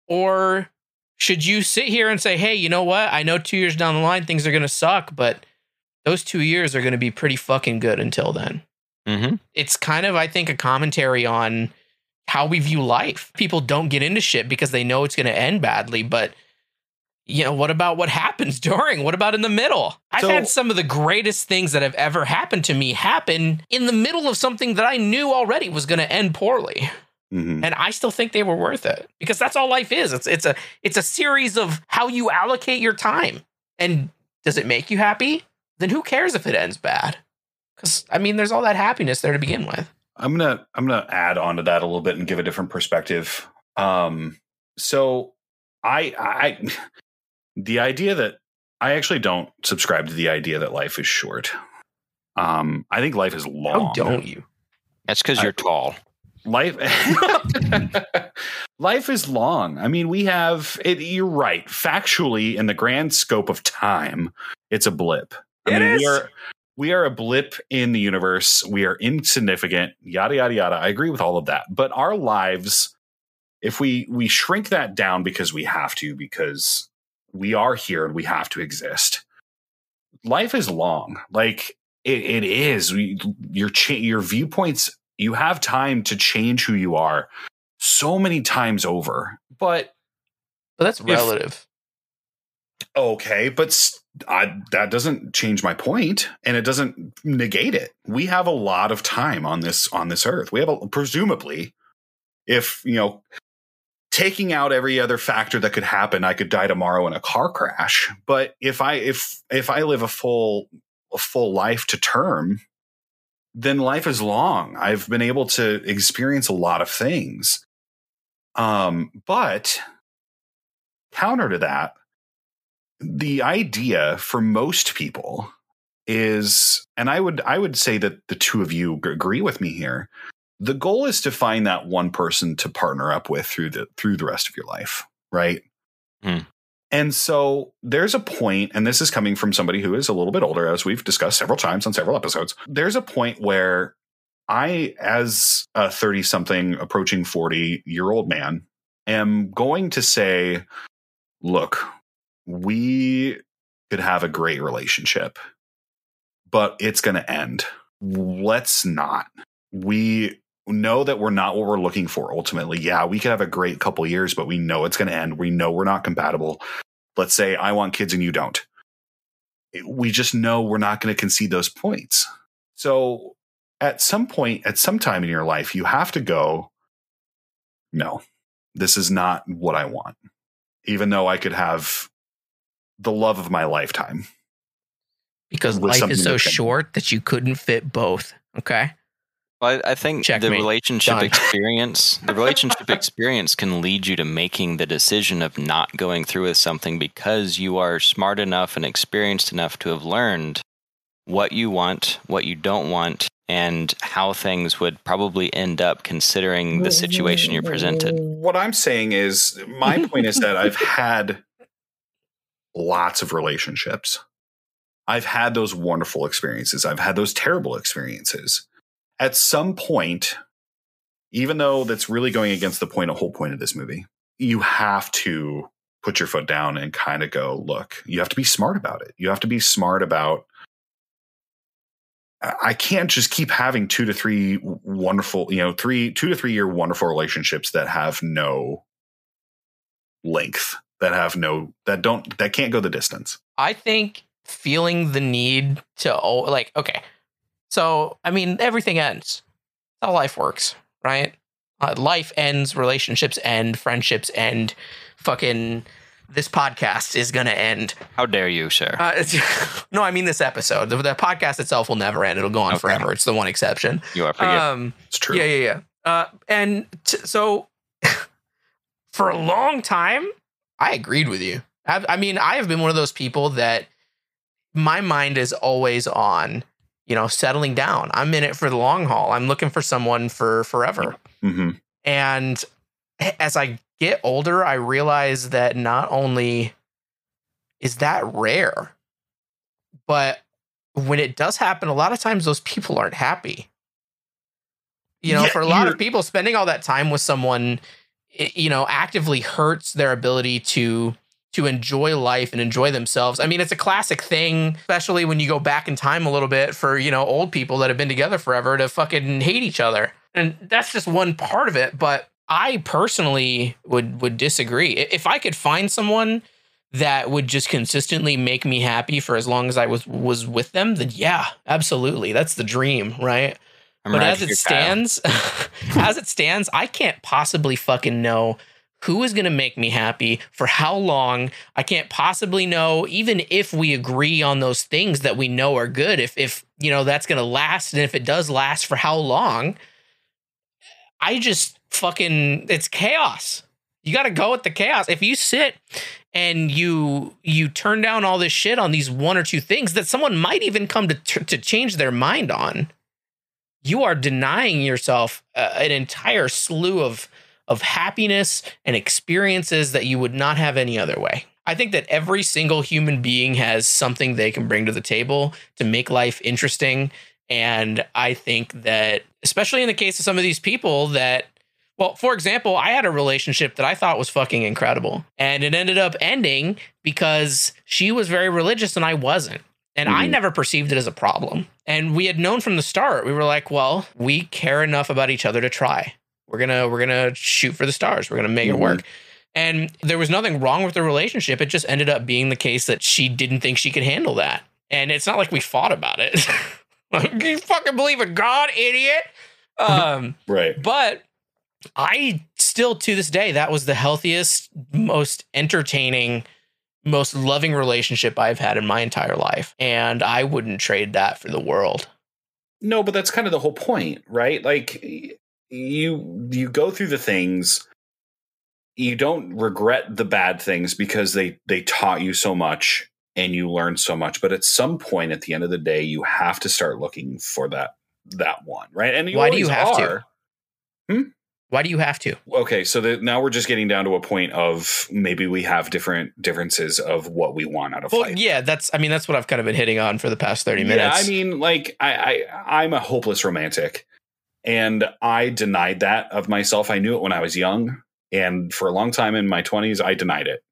Or should you sit here and say, hey, you know what? I know two years down the line things are going to suck, but those two years are going to be pretty fucking good until then. Mm-hmm. It's kind of, I think, a commentary on how we view life. People don't get into shit because they know it's going to end badly, but you know, what about what happens during? What about in the middle? I've so, had some of the greatest things that have ever happened to me happen in the middle of something that I knew already was going to end poorly. Mm-hmm. And I still think they were worth it because that's all life is. It's it's a it's a series of how you allocate your time. And does it make you happy? Then who cares if it ends bad? Because I mean, there's all that happiness there to begin with. I'm gonna I'm gonna add on to that a little bit and give a different perspective. Um, so I I the idea that I actually don't subscribe to the idea that life is short. Um, I think life is long. How don't you? That's because you're tall life life is long i mean we have it you're right factually in the grand scope of time it's a blip i it mean is. we are we are a blip in the universe we are insignificant yada yada yada i agree with all of that but our lives if we we shrink that down because we have to because we are here and we have to exist life is long like it, it is we, your cha- your viewpoints you have time to change who you are so many times over. But but that's relative. If, okay, but I, that doesn't change my point, and it doesn't negate it. We have a lot of time on this on this earth. We have a, presumably, if you know, taking out every other factor that could happen, I could die tomorrow in a car crash. But if I if if I live a full a full life to term, then life is long. I've been able to experience a lot of things. Um, but counter to that, the idea for most people is, and I would I would say that the two of you agree with me here. The goal is to find that one person to partner up with through the through the rest of your life, right? Hmm. And so there's a point, and this is coming from somebody who is a little bit older, as we've discussed several times on several episodes. There's a point where I, as a 30 something, approaching 40 year old man, am going to say, look, we could have a great relationship, but it's going to end. Let's not. We know that we're not what we're looking for ultimately. Yeah, we could have a great couple years, but we know it's going to end. We know we're not compatible. Let's say I want kids and you don't. We just know we're not going to concede those points. So at some point, at some time in your life, you have to go, no, this is not what I want. Even though I could have the love of my lifetime. Because life is so short that you couldn't fit both. Okay. Well, I I think the relationship Done. experience, the relationship experience can lead you to making the decision of not going through with something because you are smart enough and experienced enough to have learned what you want, what you don't want, and how things would probably end up considering the situation you're presented. What I'm saying is, my point is that I've had lots of relationships. I've had those wonderful experiences. I've had those terrible experiences. At some point, even though that's really going against the point, a whole point of this movie, you have to put your foot down and kind of go, look, you have to be smart about it. You have to be smart about I can't just keep having two to three wonderful, you know, three, two to three year wonderful relationships that have no length, that have no, that don't, that can't go the distance. I think feeling the need to like okay, so I mean everything ends. That's how life works, right? Uh, life ends, relationships end, friendships end. Fucking this podcast is gonna end. How dare you, sir? Uh, no, I mean this episode. The, the podcast itself will never end. It'll go on Okay. forever. It's the one exception. you are forgiven. Um, It's true. yeah, yeah, yeah. Uh, and t- so for a long time, I agreed with you. I, I mean, I have been one of those people that my mind is always on, you know, settling down. I'm in it for the long haul. I'm looking for someone for forever. hmm And as I get older, I realize that not only is that rare, but when it does happen, a lot of times those people aren't happy. You know, Yeah, for a lot of people, spending all that time with someone, i- you know, actively hurts their ability to to enjoy life and enjoy themselves. I mean, it's a classic thing, especially when you go back in time a little bit for, you know, old people that have been together forever to fucking hate each other. And that's just one part of it, but I personally would would disagree. If I could find someone that would just consistently make me happy for as long as I was was with them, then yeah, absolutely. That's the dream, right? I'm but as it stands, as it stands, I can't possibly fucking know who is going to make me happy for how long. I can't possibly know even if we agree on those things that we know are good if if you know that's going to last and if it does last for how long. I just fucking it's chaos. You got to go with the chaos. If you sit and you you turn down all this shit on these one or two things that someone might even come to to change their mind on, you are denying yourself uh, an entire slew of of happiness and experiences that you would not have any other way. I think that every single human being has something they can bring to the table to make life interesting and I think that especially in the case of some of these people that well, for example, I had a relationship that I thought was fucking incredible and it ended up ending because she was very religious and I wasn't. And I Mhm. never perceived it as a problem. And we had known from the start. We were like, well, we care enough about each other to try. We're to we're to shoot for the stars. We're to make Mhm. it work. And there was nothing wrong with the relationship. It just ended up being the case that she didn't think she could handle that. And it's not like we fought about it. like, you fucking believe in God, idiot. Um Right. but I still to this day, that was the healthiest, most entertaining, most loving relationship I've had in my entire life. And I wouldn't trade that for the world. No, but that's kind of the whole point, right? Like you you go through the things you don't regret the bad things because they they taught you so much and you learn so much but at some point at the end of the day you have to start looking for that that one right and Why do you have to? Hmm? Why do you have to? okay so that now we're just getting down to a point of maybe we have different differences of what we want out of Well, life yeah, that's I mean, that's what I've kind of been hitting on for the past 30 minutes yeah i mean like I, I i'm a hopeless romantic and i denied that of myself. I knew it when i was young. And for a long time in my 20s i denied it.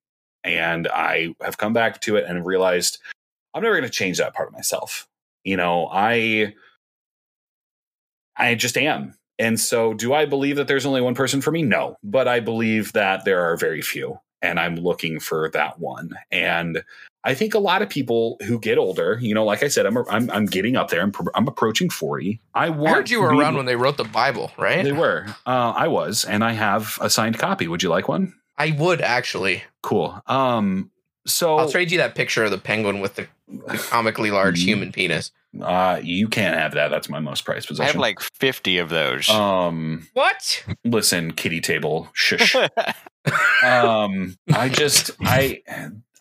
And i have come back to it and realized i'm never going to change that part of myself. You know i i just am. And so do i believe that there's only one person for me? No. But i believe that there are very few. And i'm looking for that one. And i think a lot of people who get older you know like i said i'm i'm, I'm getting up there I'm, I'm approaching 40 i want I heard you were around when they wrote the Bible, right? they were uh, i was and i have a signed copy would you like one I would actually. cool um so I'll trade you that picture of the penguin with the, the comically large Mhm. human penis. uh you can't have that that's my most prized possession. I have like 50 of those. um What? listen kitty table shush um i just i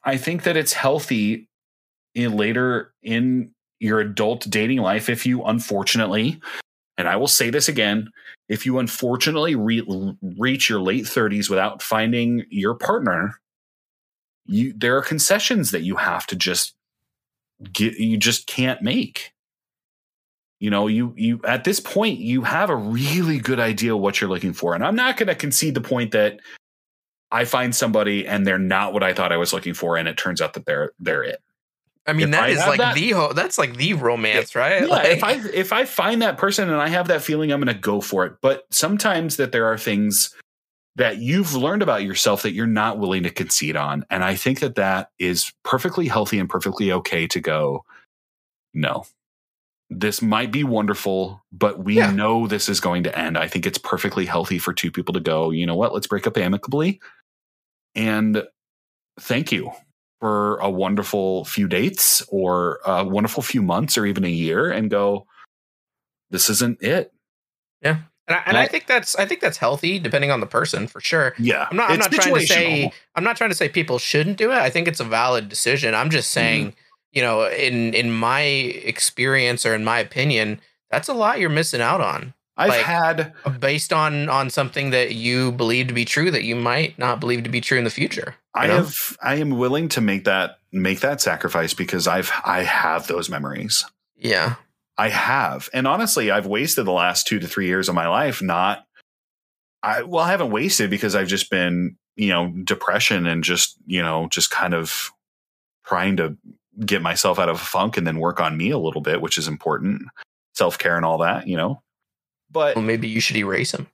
i think that it's healthy in later in your adult dating life if you unfortunately and i will say this again if you unfortunately re- reach your late 30s without finding your partner you there are concessions that you have to just get you just can't make. You know you you at this point you have a really good idea what you're looking for and i'm not going to concede the point that i find somebody and they're not what i thought i was looking for and it turns out that they're they're it. I mean, If that I is like that- the ho- that's like the romance, right? yeah, like, if i if i find that person and i have that feeling i'm going to go for it. But sometimes that there are things that you've learned about yourself that you're not willing to concede on and i think that that is perfectly healthy and perfectly okay to go no. This might be wonderful but we Yeah. know this is going to end. I think it's perfectly healthy for two people to go you know what? Let's break up amicably and thank you for a wonderful few dates or a wonderful few months or even a year and go this isn't it and, I, and I think that's I think that's healthy, depending on the person, for sure. yeah I'm not. I'm not trying to say. I'm not trying to say people shouldn't do it. I think it's a valid decision. I'm just saying, mm-hmm. you know, in in my experience or in my opinion, that's a lot you're missing out on, i've like- had based on on something that you believe to be true that you might not believe to be true in the future. i know? have i am willing to make that make that sacrifice because i've i have those memories Yeah. I have. And honestly, I've wasted the last two to three years of my life not I well, I haven't wasted because I've just been, you know, depression and just, you know, just kind of trying to get myself out of a funk and then work on me a little bit, which is important. Self care and all that, you know. But Well, maybe you should erase him.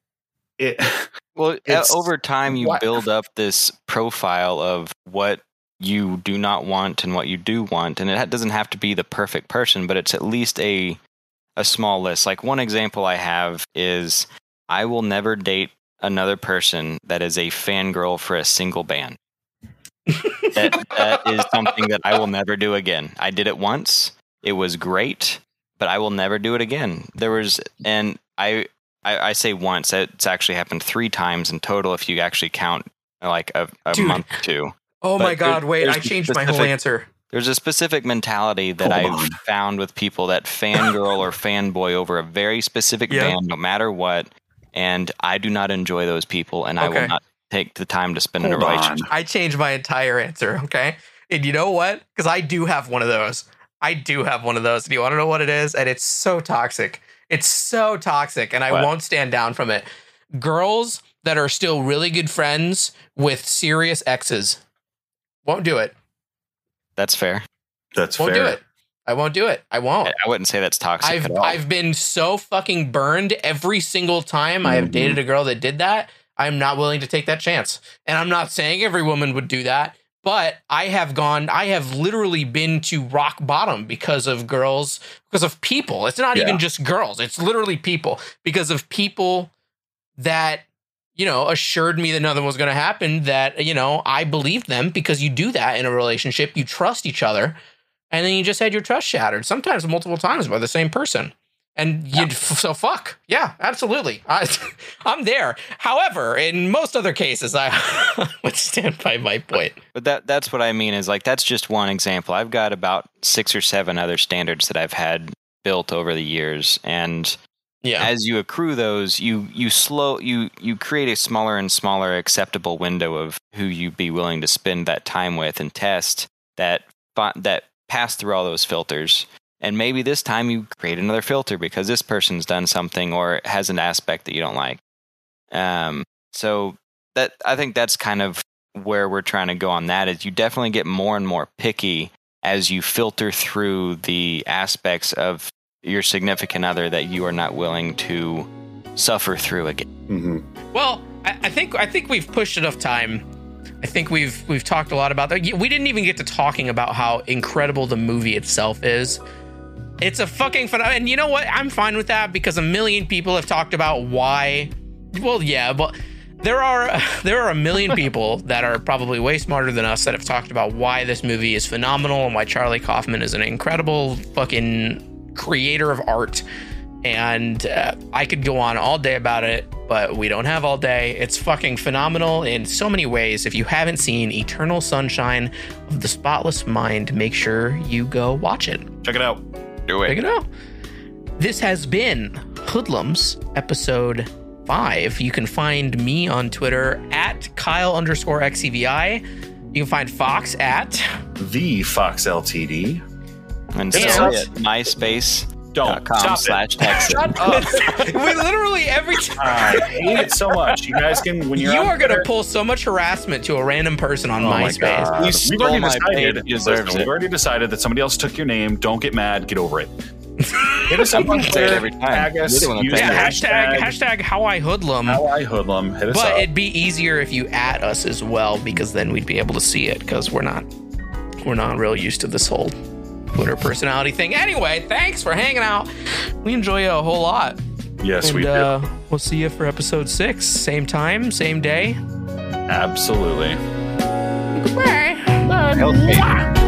it Well, It's- over time, you what- build up this profile of what you do not want and what you do want, and it doesn't have to be the perfect person, but it's at least a a small list. Like one example I have is I will never date another person that is a fangirl for a single band. that, that is something that I will never do again. I did it once. It was great, but I will never do it again. There was, and I, I, I say once. It's actually happened three times in total if you actually count like a, a Dude. month or two. Oh But my God! there- Wait, I changed my whole answer. There's a specific mentality that Hold I've on. found with people that fangirl or fanboy over a very specific Yeah. band, no matter what. And I do not enjoy those people, and I will not take the time to spend in a hold on. I changed my entire answer. Okay. And you know what? Because I do have one of those. I do have one of those. Do you want to know what it is? And it's so toxic. It's so toxic. And I What? won't stand down from it. Girls that are still really good friends with serious exes won't do it. That's fair. that's Won't fair. do it. I won't do it. I won't. I I wouldn't say that's toxic I've at all. I've been so fucking burned every single time I have Mhm. dated a girl that did that. I'm not willing to take that chance. And I'm not saying every woman would do that, but I have gone I have literally been to rock bottom because of girls, because of people. It's not Yeah. even just girls. It's literally people because of people that you know, assured me that nothing was going to happen, that, you know, I believed them because you do that in a relationship. You trust each other. And then you just had your trust shattered, sometimes multiple times by the same person. And you'd so fuck. Yeah, absolutely. I, I'm there. However, in most other cases, I would stand by my point. But that that's what I mean is like that's just one example. I've got about six or seven other standards that I've had built over the years, and Yeah. as you accrue those, you you slow you you create a smaller and smaller acceptable window of who you'd be willing to spend that time with and test that that pass through all those filters. And maybe this time you create another filter because this person's done something or has an aspect that you don't like. Um, so that I think that's kind of where we're trying to go on that is you definitely get more and more picky as you filter through the aspects of your significant other that you are not willing to suffer through again. hmm Well, I, I think I think we've pushed enough time. I think we've we've talked a lot about that. We didn't even get to talking about how incredible the movie itself is. It's a fucking fun, and you know what? I'm fine with that because a million people have talked about why. Well, yeah, but there are there are a million people that are probably way smarter than us that have talked about why this movie is phenomenal and why Charlie Kaufman is an incredible fucking creator of art and uh, I could go on all day about it, but we don't have all day. It's fucking phenomenal in so many ways. If you haven't seen Eternal Sunshine of the Spotless Mind, make sure you go watch it. Check it out. Do it. Check it out. This has been Hoodlums episode five. You can find me on Twitter at Kyle underscore XCVI. You can find Fox at The Fox Ltd. And And- so at MySpace.com Don't stop slash it. text. Shut up. we literally every time. I hate it so much. You guys can when you're You are going to pull so much harassment to a random person on Oh my MySpace. God. You We've already my decided. deserves listen, it. We've already decided that somebody else took your name. Don't get mad. Get over it. Hit us up on Twitter. every time. Tag us. You're the one that Use pays the me. Yeah, hashtag hashtag how I hoodlum. How I hoodlum. Hit us But up. it'd be easier if you at us as well because then we'd be able to see it because we're not we're not real used to this whole Twitter personality thing. Anyway, thanks for hanging out. We enjoy you a whole lot. yes, and we do. uh, we'll see you for episode six. Same time, same day. Absolutely. Goodbye. Healthy.